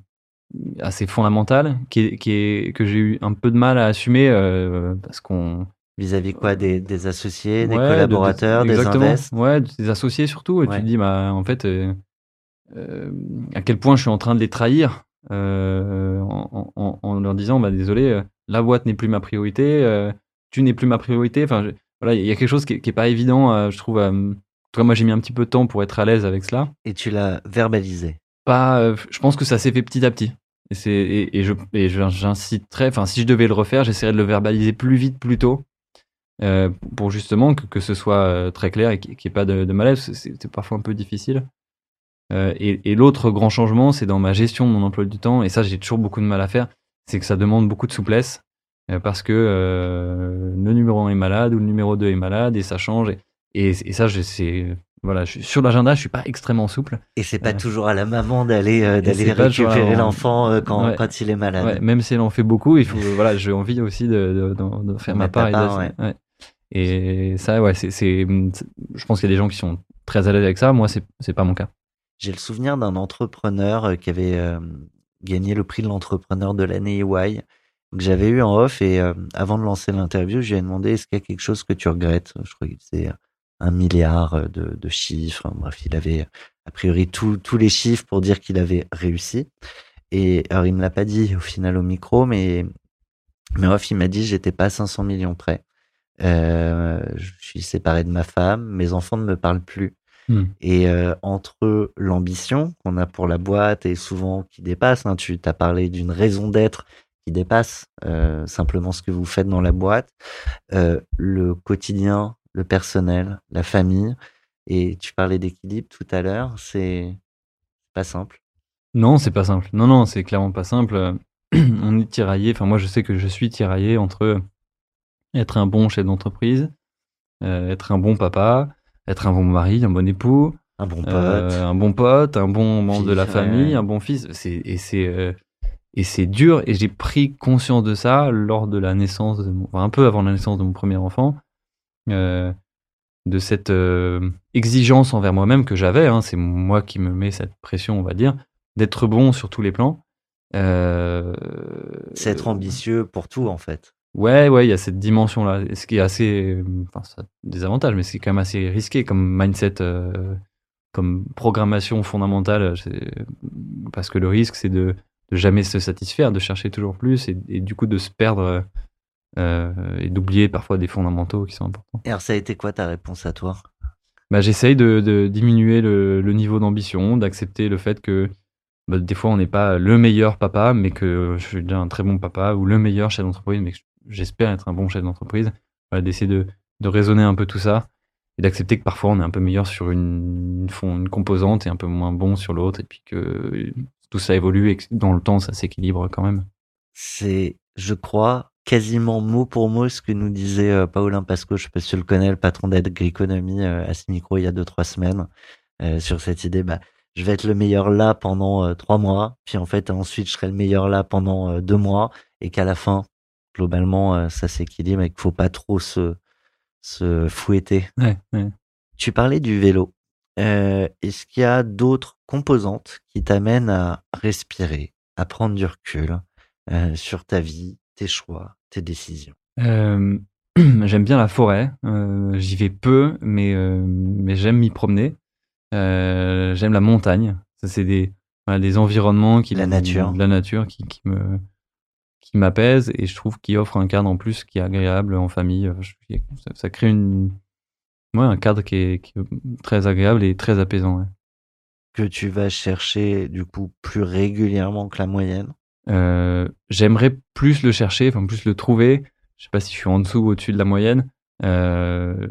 assez fondamental, qui est, qui est, que j'ai eu un peu de mal à assumer euh, parce qu'on Vis-à-vis quoi? Des, des associés, des Ouais, de- de- collaborateurs, des exactement. invests? Ouais, des associés surtout. Et Ouais. tu te dis, bah, en fait, euh, euh, à quel point je suis en train de les trahir euh, en, en- en leur disant, bah, désolé, euh, la boîte n'est plus ma priorité, euh, tu n'es plus ma priorité. Enfin, je- voilà, il y a quelque chose qui, est- qui est pas évident, euh, je trouve. euh, en tout cas, moi, j'ai mis un petit peu de temps pour être à l'aise avec cela. Et tu l'as verbalisé? Pas, euh, je pense que ça s'est fait petit à petit. Et, c'est, et, et je, et j'inciterais, enfin, si je devais le refaire, j'essaierais de le verbaliser plus vite, plus tôt, euh, pour justement que, que ce soit euh, très clair et qu'il n'y ait pas de, de malaise. C'est, c'est parfois un peu difficile. Euh, et, et l'autre grand changement, c'est dans ma gestion de mon emploi du temps, et ça, j'ai toujours beaucoup de mal à faire, c'est que ça demande beaucoup de souplesse, euh, parce que euh, le numéro 1 est malade ou le numéro 2 est malade, et ça change. Et, et, et ça, c'est, voilà, je, sur l'agenda, je suis pas extrêmement souple. Et c'est pas toujours à la maman d'aller récupérer l'enfant quand, Ouais. quand il est malade. Ouais, même si elle en fait beaucoup, il faut, voilà, j'ai envie aussi de, de, de- de faire ma part. et ouais. Et ça, ouais, c'est- je pense qu'il y a des gens qui sont très à l'aise avec ça. Moi, c'est, c'est pas mon cas. J'ai le souvenir d'un entrepreneur euh, qui avait euh, gagné le prix de l'entrepreneur de l'année EY, que j'avais eu en off. Et euh, avant de lancer l'interview, je lui ai demandé est-ce qu'il y a quelque chose que tu regrettes? Je crois qu'il faisait un milliard euh, de, chiffres. Bref, il avait a priori tous les chiffres pour dire qu'il avait réussi. Et alors, il me l'a pas dit au final au micro, mais, mais off, il m'a dit j'étais pas à 500 millions près. Euh, je suis séparé de ma femme, mes enfants ne me parlent plus. Hmm. Et euh, entre l'ambition qu'on a pour la boîte et souvent qui dépasse, hein, tu as parlé d'une raison d'être qui dépasse euh, simplement ce que vous faites dans la boîte, euh, le quotidien, le personnel, la famille, et tu parlais d'équilibre tout à l'heure, c'est pas simple. Non, c'est pas simple. Non, non, c'est clairement pas simple. [clears throat] On est tiraillé. Enfin, moi, je sais que je suis tiraillé entre être un bon chef d'entreprise, euh, être un bon papa, être un bon mari, un bon époux, Un bon pote, Euh, un bon pote, un bon membre de la ouais. famille, un bon fils. C'est, et c'est euh, et c'est dur. Et j'ai pris conscience de ça lors de la naissance, de mon- enfin, un peu avant la naissance de mon premier enfant, euh, de cette exigence envers moi-même que j'avais. hein. c'est moi qui me mets cette pression, on va dire, d'être bon sur tous les plans. C'est être ambitieux pour tout en fait. Ouais, ouais, il y a cette dimension-là. Ce qui est assez. euh, Enfin, ça a des avantages, mais c'est quand même assez risqué comme mindset, euh, comme programmation fondamentale. c'est- Parce que le risque, c'est de, de jamais se satisfaire, de chercher toujours plus et, et du coup de se perdre euh, et d'oublier parfois des fondamentaux qui sont importants. Et alors ça a été quoi ta réponse à toi? Bah, J'essaye de, de diminuer le, le niveau d'ambition, d'accepter le fait que bah, des fois on n'est pas le meilleur papa, mais que je suis déjà un très bon papa, ou le meilleur chef d'entreprise, mais que j'espère être un bon chef d'entreprise. D'essayer de, de raisonner un peu tout ça et d'accepter que parfois on est un peu meilleur sur une, une, composante et un peu moins bon sur l'autre, et puis que tout ça évolue et que dans le temps ça s'équilibre quand même. C'est, je crois, quasiment mot pour mot ce que nous disait euh, Paulin Pasco, je sais pas si tu le connais, le patron d'Agriconomie euh, à ce micro il y a deux trois semaines, euh, sur cette idée, bah, je vais être le meilleur là pendant euh, trois mois, puis en fait ensuite je serai le meilleur là pendant euh, deux mois, et qu'à la fin, globalement, euh, ça s'équilibre et qu'il faut pas trop se, se fouetter. Ouais, ouais. Tu parlais du vélo. Euh, Est-ce qu'il y a d'autres composantes qui t'amènent à respirer, à prendre du recul euh, sur ta vie, tes choix, tes décisions? Euh, [clears throat] j'aime bien la forêt. J'y vais peu, mais, mais j'aime m'y promener. J'aime la montagne. Ça, c'est des, voilà, des environnements qui La nature. la nature qui, qui me qui m'apaise et je trouve qu'il offre un cadre en plus qui est agréable en famille. Euh, ça, ça crée une ouais, un cadre qui est, qui est très agréable et très apaisant. ouais. que tu vas chercher du coup plus régulièrement que la moyenne? Euh, J'aimerais plus le chercher, enfin plus le trouver. Je sais pas si je suis en dessous ou au-dessus de la moyenne. Euh,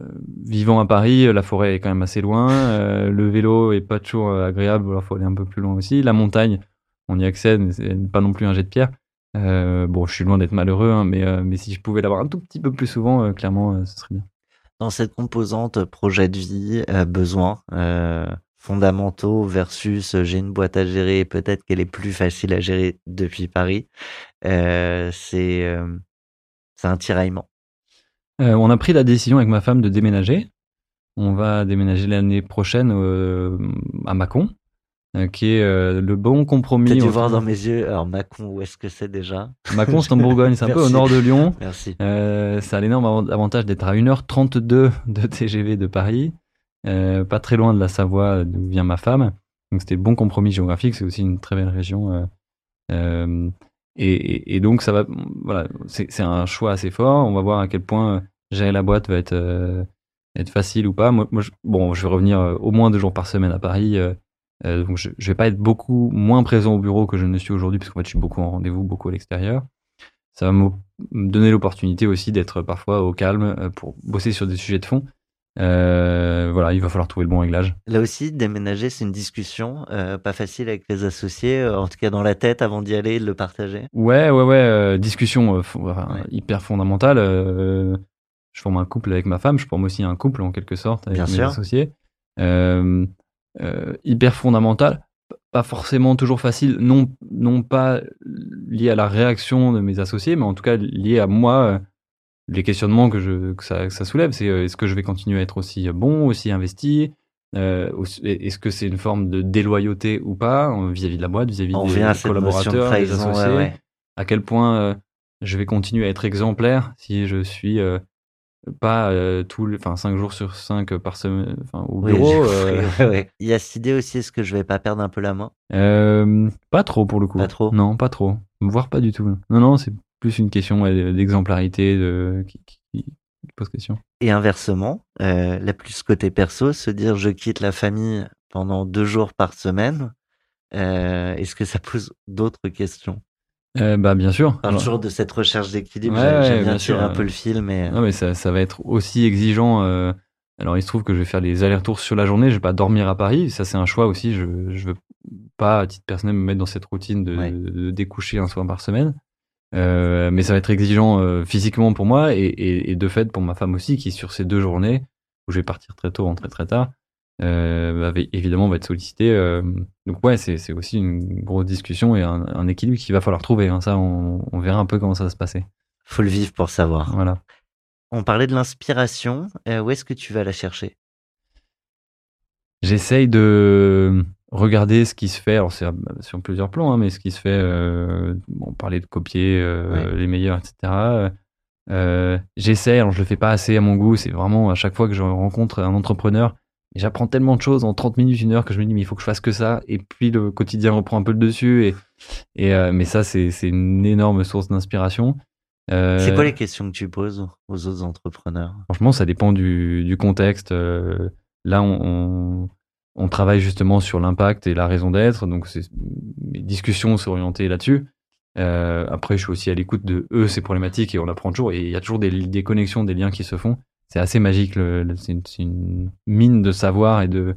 euh, vivant à Paris, la forêt est quand même assez loin. Le vélo est pas toujours agréable, alors faut aller un peu plus loin aussi. La montagne, on y accède, mais c'est pas non plus un jet de pierre. Euh, bon, je suis loin d'être malheureux, hein, mais, euh, mais si je pouvais l'avoir un tout petit peu plus souvent, euh, clairement, ce serait bien. Dans cette composante projet de vie, besoins euh, fondamentaux versus j'ai une boîte à gérer, peut-être qu'elle est plus facile à gérer depuis Paris, c'est un tiraillement. On a pris la décision avec ma femme de déménager. on va déménager l'année prochaine à Mâcon, qui est euh, le bon compromis. T'as dû voir dans mes yeux. Alors, Macon, où est-ce que c'est déjà? Mâcon, c'est en Bourgogne, c'est un peu au nord de Lyon. Merci. Euh, ça a l'énorme avant- avantage d'être à 1h32 de TGV de Paris, euh, pas très loin de la Savoie d'où vient ma femme. Donc c'était le bon compromis géographique, c'est aussi une très belle région. euh, euh, et, et- et donc ça va, voilà, c'est un choix assez fort. On va voir à quel point euh, gérer la boîte va être, euh, être facile ou pas. Moi, moi, je, bon, je vais revenir euh, au moins deux jours par semaine à Paris. Euh, donc je, je vais pas être beaucoup moins présent au bureau que je ne suis aujourd'hui, parce qu'en fait je suis beaucoup en rendez-vous, beaucoup à l'extérieur. Ça va me donner l'opportunité aussi d'être parfois au calme euh, pour bosser sur des sujets de fond. Euh, voilà, il va falloir trouver le bon réglage. Là aussi, déménager, c'est une discussion euh, pas facile avec les associés, euh, en tout cas dans la tête avant d'y aller et de le partager. Ouais, ouais, ouais, discussion Ouais. hyper fondamentale. je forme un couple avec ma femme, je forme aussi un couple en quelque sorte avec Bien mes sûr. associés. Euh, hyper fondamental, p- pas forcément toujours facile, non, non pas lié à la réaction de mes associés, mais en tout cas lié à moi. euh, les questionnements que, je, que, ça, que ça soulève, c'est euh, est-ce que je vais continuer à être aussi bon, aussi investi euh, Est-ce que c'est une forme de déloyauté ou pas vis-à-vis de la boîte, vis-à-vis des notion de collaborateurs, des trahison. associés ouais, ouais. À quel point euh, je vais continuer à être exemplaire si je suis euh, pas euh, tous les, enfin 5 jours sur 5 par semaine au bureau. euh, compris, [laughs] ouais, ouais. Il y a cette idée aussi, est-ce que je vais pas perdre un peu la main? Euh, pas trop pour le coup. Pas trop? Non, pas trop. Voire pas du tout. Non, non, c'est plus une question ouais, d'exemplarité de... qui, qui- qui pose question. Et inversement, euh, la plus côté perso, se dire je quitte la famille pendant deux jours par semaine, euh, est-ce que ça pose d'autres questions? Euh, bah bien sûr. Parle Alors- toujours de cette recherche d'équilibre, Ouais, j'aime ouais, bien tirer sûr, un peu le fil, mais... Non, mais ça, ça va être aussi exigeant. euh, Alors, il se trouve que je vais faire les allers-retours sur la journée. Je vais pas dormir à Paris. Ça, c'est un choix aussi. Je, je veux pas, à titre personnel, me mettre dans cette routine de, Ouais. de découcher un soir par semaine. Euh, mais ça va être exigeant euh, physiquement pour moi et, et, et de fait pour ma femme aussi, qui sur ces deux journées où je vais partir très tôt, rentrer très tard, euh, bah, évidemment va être sollicité. euh, donc ouais, c'est aussi une grosse discussion et un, un équilibre qu'il va falloir trouver. hein. Ça, on, on verra un peu comment ça va se passer. Faut le vivre pour savoir. Voilà. On parlait de l'inspiration, euh, où est-ce que tu vas la chercher? J'essaye de regarder ce qui se fait, alors c'est sur plusieurs plans, hein, mais ce qui se fait, euh, on parlait de copier euh, les meilleurs, etc. Euh, J'essaie, alors je le fais pas assez à mon goût, c'est vraiment à chaque fois que je rencontre un entrepreneur, et j'apprends tellement de choses en 30 minutes, une heure, que je me dis, mais il faut que je fasse que ça, et puis le quotidien reprend un peu le dessus, et, et euh, mais ça, c'est une énorme source d'inspiration. Euh, C'est quoi les questions que tu poses aux autres entrepreneurs? Franchement, ça dépend du, du contexte. Euh, là, on, on, on travaille justement sur l'impact et la raison d'être. Donc, mes discussions sont orientées là-dessus. Après, je suis aussi à l'écoute de eux, ces problématiques, et on apprend toujours. Et il y a toujours des, des connexions, des liens qui se font. C'est assez magique. C'est une, mine de savoir et de,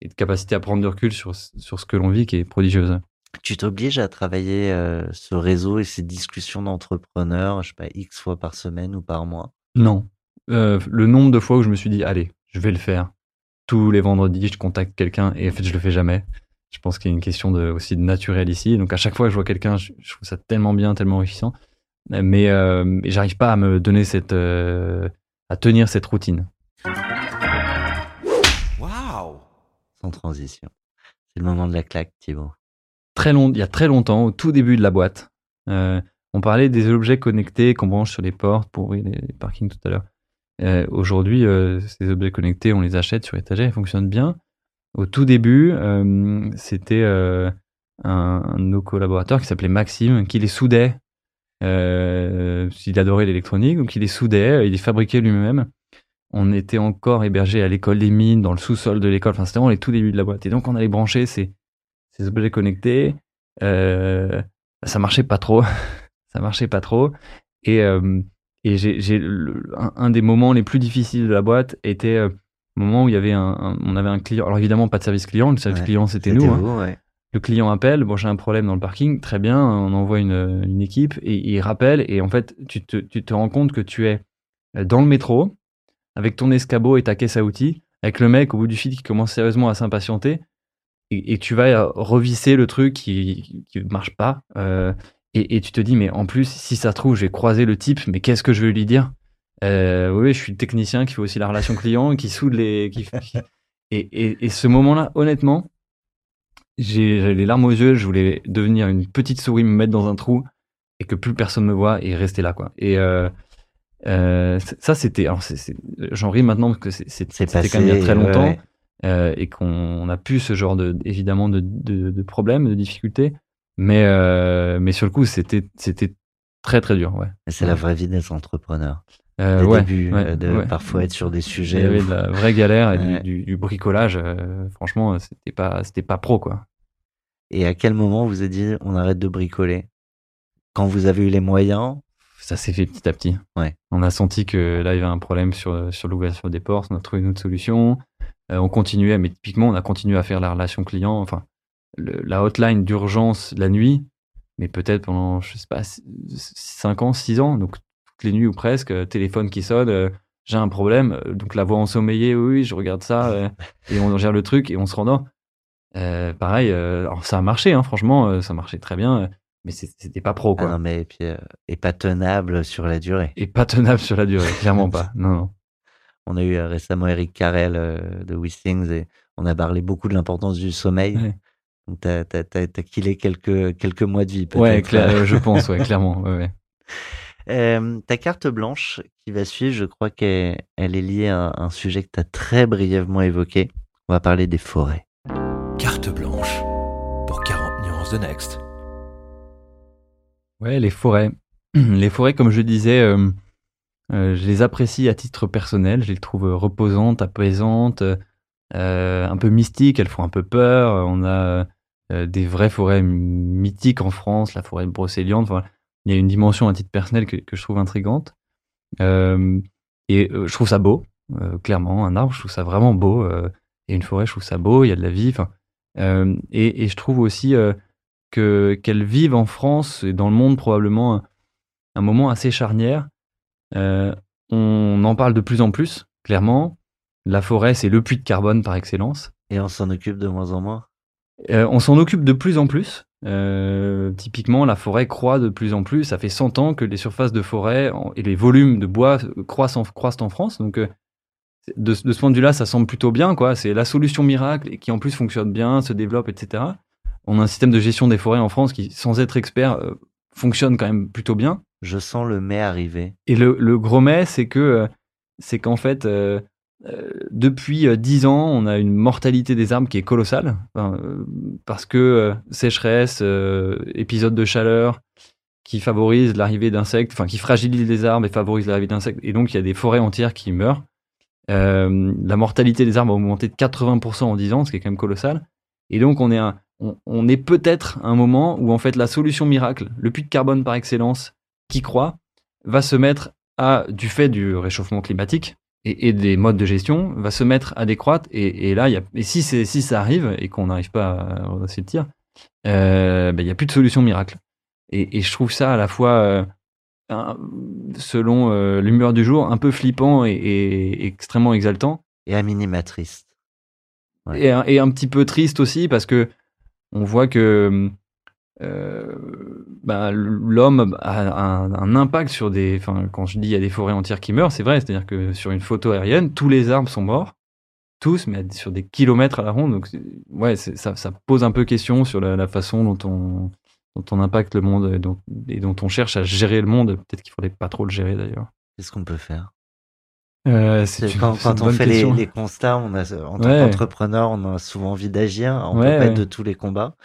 et de capacité à prendre du recul sur, sur ce que l'on vit qui est prodigieuse. Tu t'obliges à travailler euh, ce réseau et ces discussions d'entrepreneurs, je sais pas, X fois par semaine ou par mois? Non. Euh, le nombre de fois où je me suis dit, allez, je vais le faire. Tous les vendredis, je contacte quelqu'un et en fait, je le fais jamais. Je pense qu'il y a une question de, aussi de naturel ici. Donc, à chaque fois que je vois quelqu'un, je, je trouve ça tellement bien, tellement enrichissant. Mais, euh, j'arrive pas à me donner cette, euh, à tenir cette routine. Waouh Sans transition. C'est le moment de la claque, Thibaut. Très long, il y a très longtemps, au tout début de la boîte, euh, on parlait des objets connectés qu'on branche sur les portes pour ouvrir les, les parkings tout à l'heure. Euh, Aujourd'hui, euh, ces objets connectés, on les achète sur étagère, ils fonctionnent bien. Au tout début, euh, c'était euh, un, un de nos collaborateurs qui s'appelait Maxime, qui les soudait. Euh, il adorait l'électronique, donc il les soudait, il les fabriquait lui-même. On était encore hébergé à l'école des mines, dans le sous-sol de l'école. Enfin, c'était vraiment les tout débuts de la boîte. Et donc, on allait brancher ces, ces objets connectés. Euh, ça marchait pas trop. [laughs] ça marchait pas trop. Et, euh, et j'ai, un, un des moments les plus difficiles de la boîte était euh, le moment où il y avait un, un- on avait un client. Alors évidemment, pas de service client. Le service Ouais, client, c'était nous. hein. ouais. Le client appelle, bon j'ai un problème dans le parking, très bien, on envoie une, équipe et il rappelle et en fait tu te, rends compte que tu es dans le métro avec ton escabeau et ta caisse à outils, avec le mec au bout du fil qui commence sérieusement à s'impatienter et, tu vas euh, revisser le truc qui qui marche pas euh, et, tu te dis mais en plus si ça se trouve j'ai croisé le type mais qu'est-ce que je vais lui dire? Euh, oui, je suis technicien qui fait aussi la relation client, qui soude les. et ce moment-là, honnêtement, j'ai j'avais les larmes aux yeux. Je voulais devenir une petite souris, me mettre dans un trou et que plus personne me voit et rester là, quoi. Et euh, euh, ça, c'était. Alors, j'en ris maintenant parce que c'était quand même il y a très longtemps ouais. euh, et qu'on a pu ce genre de évidemment de, de, de problèmes, de difficultés. Mais euh, mais sur le coup, c'était c'était très très dur, ouais. C'est la vraie vie des entrepreneurs. Euh, Des ouais, débuts, ouais, euh, de ouais. parfois être sur des Il y sujets. avait de la vraie galère et du- Ouais. du, du bricolage. euh, franchement, c'était pas c'était pas pro quoi. Et à quel moment vous avez dit on arrête de bricoler? Quand vous avez eu les moyens? Ça s'est fait petit à petit. Ouais. On a senti que là il y avait un problème sur sur l'ouverture des portes. On a trouvé une autre solution. Euh, on continuait, mais typiquement on a continué à faire la relation client. Enfin, le- la hotline d'urgence la nuit, mais peut-être pendant je sais pas 5 ans, 6 ans. Donc toutes les nuits ou presque, euh, téléphone qui sonne. euh, j'ai un problème, euh, donc la voix ensommeillée, oui, oui, je regarde ça, euh, [laughs] et on gère le truc et on se rendort. Euh, pareil, alors ça a marché, hein, franchement, ça marchait très bien, mais c'était pas pro, Ah quoi. non, mais et puis, et pas tenable sur la durée. et pas tenable sur la durée, clairement pas. [laughs] Non, non. On a eu récemment Eric Carrel de Withings et on a parlé beaucoup de l'importance du sommeil. Ouais. T'as t'as t'as t'as killé quelques quelques mois de vie peut-être. Ouais, je pense, ouais, [laughs] clairement. Ouais, ouais. Euh, ta carte blanche qui va suivre, je crois qu'elle elle est liée à un sujet que tu as très brièvement évoqué. On va parler des forêts. Carte blanche pour 40 nuances de Next. Ouais, les forêts. [clears throat] Les forêts, comme je disais, euh, euh, je les apprécie à titre personnel. Je les trouve reposantes, apaisantes, euh, un peu mystiques. Elles font un peu peur. On a euh, des vraies forêts mythiques en France, la forêt de Brocéliande. Il y a une dimension à titre personnel que, que je trouve intrigante. Euh, et euh, je trouve ça beau, euh, clairement. Un arbre, je trouve ça vraiment beau. euh, et une forêt, je trouve ça beau. Il y a de la vie. Euh, et, et je trouve aussi euh, que qu'elles vivent en France et dans le monde probablement un, moment assez charnière. Euh, on en parle de plus en plus, clairement. La forêt, c'est le puits de carbone par excellence. Et on s'en occupe de moins en moins. Euh, on s'en occupe de plus en plus. Euh, typiquement, la forêt croît de plus en plus. Ça fait 100 ans que les surfaces de forêt et les volumes de bois croissent en, croissent en France. Donc, euh, de, de ce point de vue-là, ça semble plutôt bien. quoi. C'est la solution miracle et qui en plus fonctionne bien, se développe, etc. On a un système de gestion des forêts en France qui, sans être expert, euh, fonctionne quand même plutôt bien. Je sens le mai arriver. Et le, le gros mais, c'est que c'est qu'en fait, euh, euh, depuis euh, 10 ans, on a une mortalité des arbres qui est colossale. Euh, parce que euh, sécheresse, euh, épisode de chaleur qui favorise l'arrivée d'insectes, enfin qui fragilise les arbres et favorise l'arrivée d'insectes. Et donc, il y a des forêts entières qui meurent. Euh, la mortalité des arbres a augmenté de 80% en 10 ans, ce qui est quand même colossal. Et donc, on est, on est peut-être à un moment où, en fait, la solution miracle, le puits de carbone par excellence, qui croît, va se mettre à, du fait du réchauffement climatique et, et des modes de gestion, va se mettre à décroître. Et, et là, y a, et si, si ça arrive et qu'on n'arrive pas à redresser le tir, euh, ben, il n'y a plus de solution miracle. Et, je trouve ça à la fois, euh, un- selon euh, l'humeur du jour, un peu flippant et, extrêmement exaltant. Et à minima triste. Ouais. Et, un- et un petit peu triste aussi parce que on voit que euh, bah, l'homme a un, un impact sur des. Enfin, quand je dis il y a des forêts entières qui meurent, c'est vrai. C'est-à-dire que sur une photo aérienne, tous les arbres sont morts, tous, mais sur des kilomètres à la ronde. Donc, ouais, ça, ça pose un peu question sur la, la façon dont on, dont on impacte le monde et dont, et dont on cherche à gérer le monde. Peut-être qu'il faudrait pas trop le gérer d'ailleurs. Qu'est-ce qu'on peut faire? Euh, une- quand, on fait les, constats, on a, en tant qu'entrepreneur, on a souvent envie d'agir. On Ouais, peut pas ouais. être de tous les combats.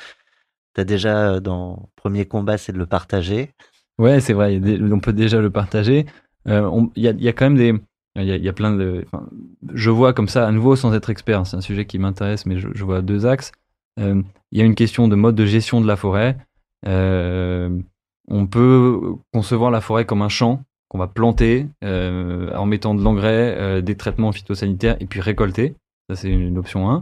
T'as déjà, euh, dans premier combat, c'est de le partager? Ouais, c'est vrai, on peut déjà le partager. Il y, a, quand même des. Il y plein de. je vois comme ça, à nouveau, sans être expert, hein, c'est un sujet qui m'intéresse, mais je, vois deux axes. Il y a une question de mode de gestion de la forêt. On peut concevoir la forêt comme un champ qu'on va planter en mettant de l'engrais, des traitements phytosanitaires et puis récolter. Ça, c'est une option 1 euh,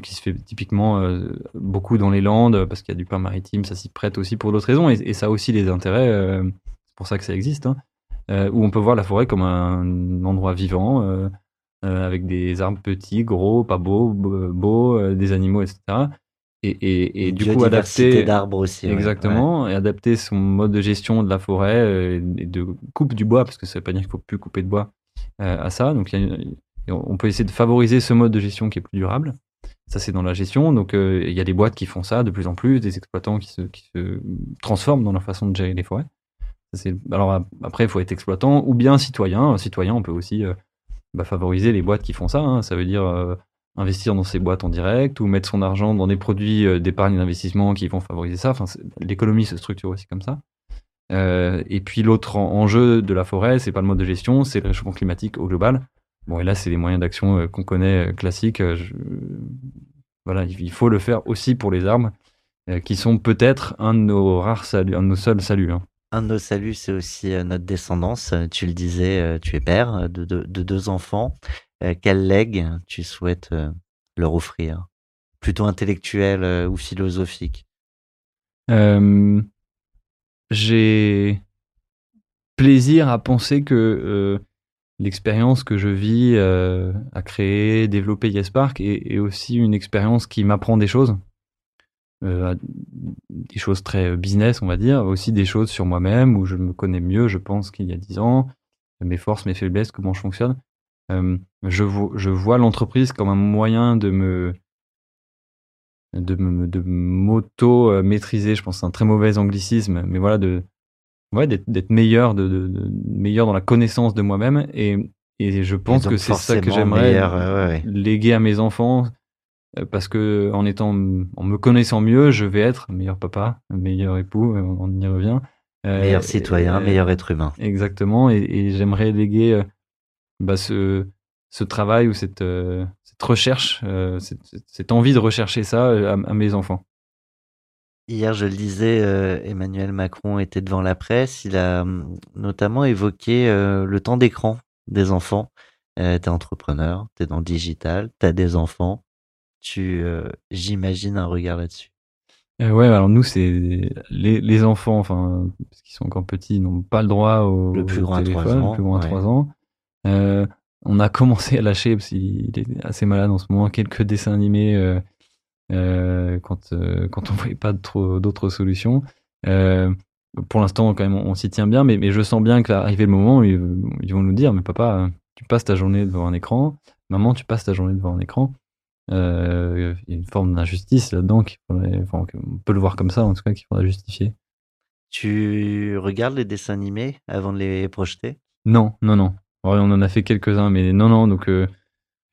qui se fait typiquement euh, beaucoup dans les Landes parce qu'il y a du pain maritime, ça s'y prête aussi pour d'autres raisons et, et ça a aussi des intérêts, euh, c'est pour ça que ça existe, hein, euh, où on peut voir la forêt comme un endroit vivant avec des arbres petits, gros, pas beaux, beaux, des animaux, etc. et, et, et du coup adapter d'arbres aussi. ouais. exactement et adapter son mode de gestion de la forêt et de coupe du bois parce que ça veut pas dire qu'il faut plus couper de bois à ça. Donc y a on peut essayer de favoriser ce mode de gestion qui est plus durable. Ça c'est dans la gestion. Donc euh, il y a des boîtes qui font ça de plus en plus, des exploitants qui se, qui se transforment dans leur façon de gérer les forêts. Alors ap- après il faut être exploitant ou bien citoyen. Citoyen on peut aussi euh, bah, favoriser les boîtes qui font ça. hein. Ça veut dire euh, investir dans ces boîtes en direct ou mettre son argent dans des produits d'épargne d'investissement qui vont favoriser ça. Enfin, l'économie se structure aussi comme ça. Et puis l'autre en- enjeu de la forêt, c'est pas le mode de gestion, c'est le réchauffement climatique au global. Bon, et là, c'est les moyens d'action euh, qu'on connaît euh, classiques. Euh, je- Voilà, il faut le faire aussi pour les arbres, euh, qui sont peut-être un de nos rares saluts, un de nos seuls saluts. hein. Un de nos saluts, c'est aussi notre descendance. Tu le disais, tu es père de, de- de deux enfants. Quel legs tu souhaites leur offrir? Plutôt intellectuel ou philosophique? Euh, j'ai plaisir à penser que euh, l'expérience que je vis euh, à créer, développer YesPark est, aussi une expérience qui m'apprend des choses. Euh, des choses très business, on va dire, aussi des choses sur moi-même où je me connais mieux, je pense, qu'il y a dix ans, mes forces, mes faiblesses, comment je fonctionne. Euh, je, vo- je vois l'entreprise comme un moyen de me de, de m'auto-maîtriser, je pense c'est un très mauvais anglicisme, mais voilà, de, ouais, d'être, meilleur, de, de- de- meilleur dans la connaissance de moi-même. Et, et je pense Et que c'est ça que j'aimerais euh, ouais, ouais. léguer à mes enfants, euh, parce que en étant, en me connaissant mieux, je vais être un meilleur papa, un meilleur époux, euh, on y revient. Euh, Meilleur citoyen, meilleur être humain. Exactement, et, et j'aimerais léguer bah, ce, ce travail ou cette, cette recherche, cette, envie de rechercher ça à, à mes enfants. Hier, je le disais, euh, Emmanuel Macron était devant la presse. Il a hum, notamment évoqué euh, le temps d'écran des enfants. Euh, t'es entrepreneur, t'es dans le digital, t'as des enfants. Tu, euh, j'imagine un regard là-dessus. Ouais, alors nous, c'est les, les enfants, enfin, parce qu'ils sont encore petits, n'ont pas le droit au, Le plus au grand à trois téléphone, ans, le plus grand à ouais. 3 ans. On a commencé à lâcher, parce qu'il est assez malade en ce moment, quelques dessins animés quand, euh, quand on voyait pas trop d'autres solutions. Euh, pour l'instant, quand même, on, on s'y tient bien, mais, mais je sens bien que le moment où ils, ils vont nous dire, mais papa, tu passes ta journée devant un écran, maman, tu passes ta journée devant un écran. Euh, Il y a une forme d'injustice là-dedans, enfin, on peut le voir comme ça, en tout cas, qu'il faudrait justifier. Tu regardes les dessins animés avant de les projeter? Non, non, non. On en a fait quelques-uns, mais non, non, donc euh,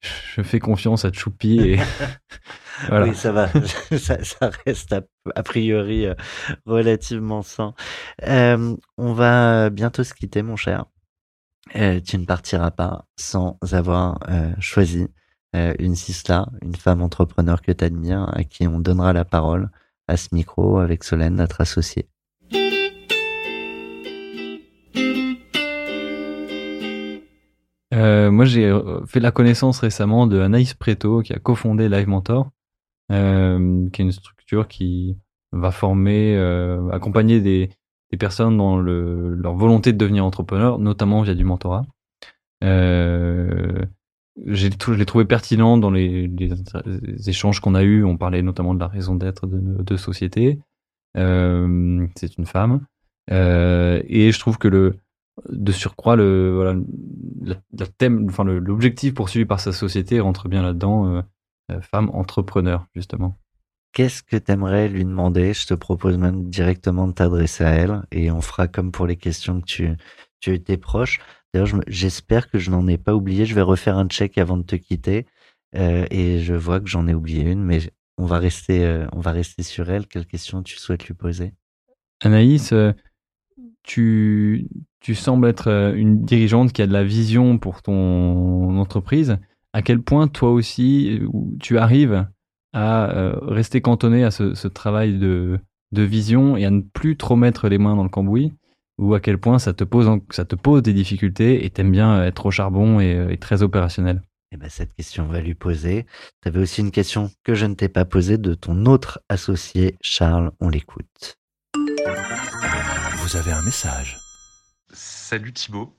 je fais confiance à Choupi et [laughs] [laughs] voilà. Oui, ça va. [laughs] ça, ça reste a, a priori euh, relativement sain. Euh, on va bientôt se quitter, mon cher. Euh, tu ne partiras pas sans avoir euh, choisi euh, une Sisla, une femme entrepreneur que tu admires, à qui on donnera la parole à ce micro avec Solène, notre associée. Euh, moi, j'ai euh, fait la connaissance récemment de Anaïs Preto, qui a cofondé Live Mentor, euh, qui est une structure qui va former, euh, accompagner des, personnes dans le, leur volonté de devenir entrepreneur, notamment via du mentorat. Euh, je l'ai trouvé pertinent dans les, échanges qu'on a eus. On parlait notamment de la raison d'être de nos deux sociétés. Euh, c'est une femme. Et je trouve que le, de surcroît, le, voilà, la, thème, enfin, l'objectif poursuivi par sa société rentre bien là-dedans. Euh, femme entrepreneur, justement. Qu'est-ce que tu aimerais lui demander? Je te propose même directement de t'adresser à elle et on fera comme pour les questions que tu, tu étais proche. D'ailleurs, j'espère que je n'en ai pas oublié. Je vais refaire un check avant de te quitter euh, et je vois que j'en ai oublié une, mais on va rester, euh, on va rester sur elle. Quelle question tu souhaites lui poser? Anaïs, tu, tu sembles être une dirigeante qui a de la vision pour ton entreprise. À quel point toi aussi, euh, tu arrives à euh, rester cantonné à ce, ce travail de, de vision et à ne plus trop mettre les mains dans le cambouis? Ou à quel point ça te pose, en- ça te pose des difficultés et t'aimes bien être au charbon et, euh, et très opérationnel? Eh ben, cette question, on va lui poser. Tu avais aussi une question que je ne t'ai pas posée de ton autre associé, Charles. On l'écoute. Vous avez un message. Salut Thibaut.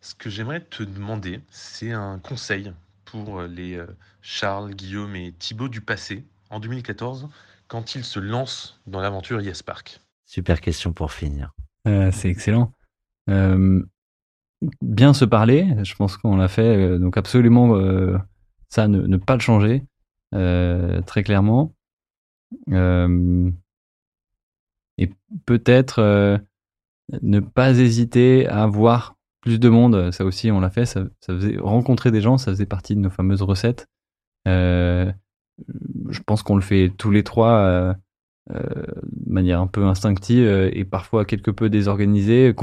Ce que j'aimerais te demander, c'est un conseil pour les euh, Charles, Guillaume et Thibaut du passé. En 2014, quand il se lance dans l'aventure YesPark Super question pour finir. Euh, c'est excellent. Euh, bien se parler, je pense qu'on l'a fait, euh, donc absolument euh, ça, ne, ne pas le changer, euh, très clairement. Euh, et peut-être euh, ne pas hésiter à voir plus de monde, ça aussi on l'a fait, ça, ça faisait rencontrer des gens, ça faisait partie de nos fameuses recettes. Euh, je pense qu'on le fait tous les trois euh, euh, de manière un peu instinctive euh, et parfois quelque peu désorganisée.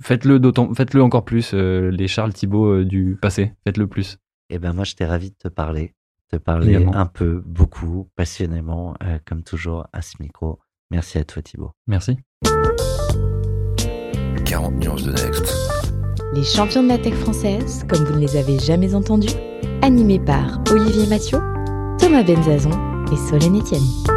Faites-le d'autant, faites-le encore plus, euh, les Charles Thibault euh, du passé. Faites-le plus. Eh ben moi, j'étais ravi de te parler, te parler Également. un peu, beaucoup, passionnément, euh, comme toujours à ce micro. Merci à toi Thibaut. Merci. 40 nuances de Next. Les champions de la tech française, comme vous ne les avez jamais entendus, animés par Olivier Mathieu, Thomas Benzazon et Solène Etienne.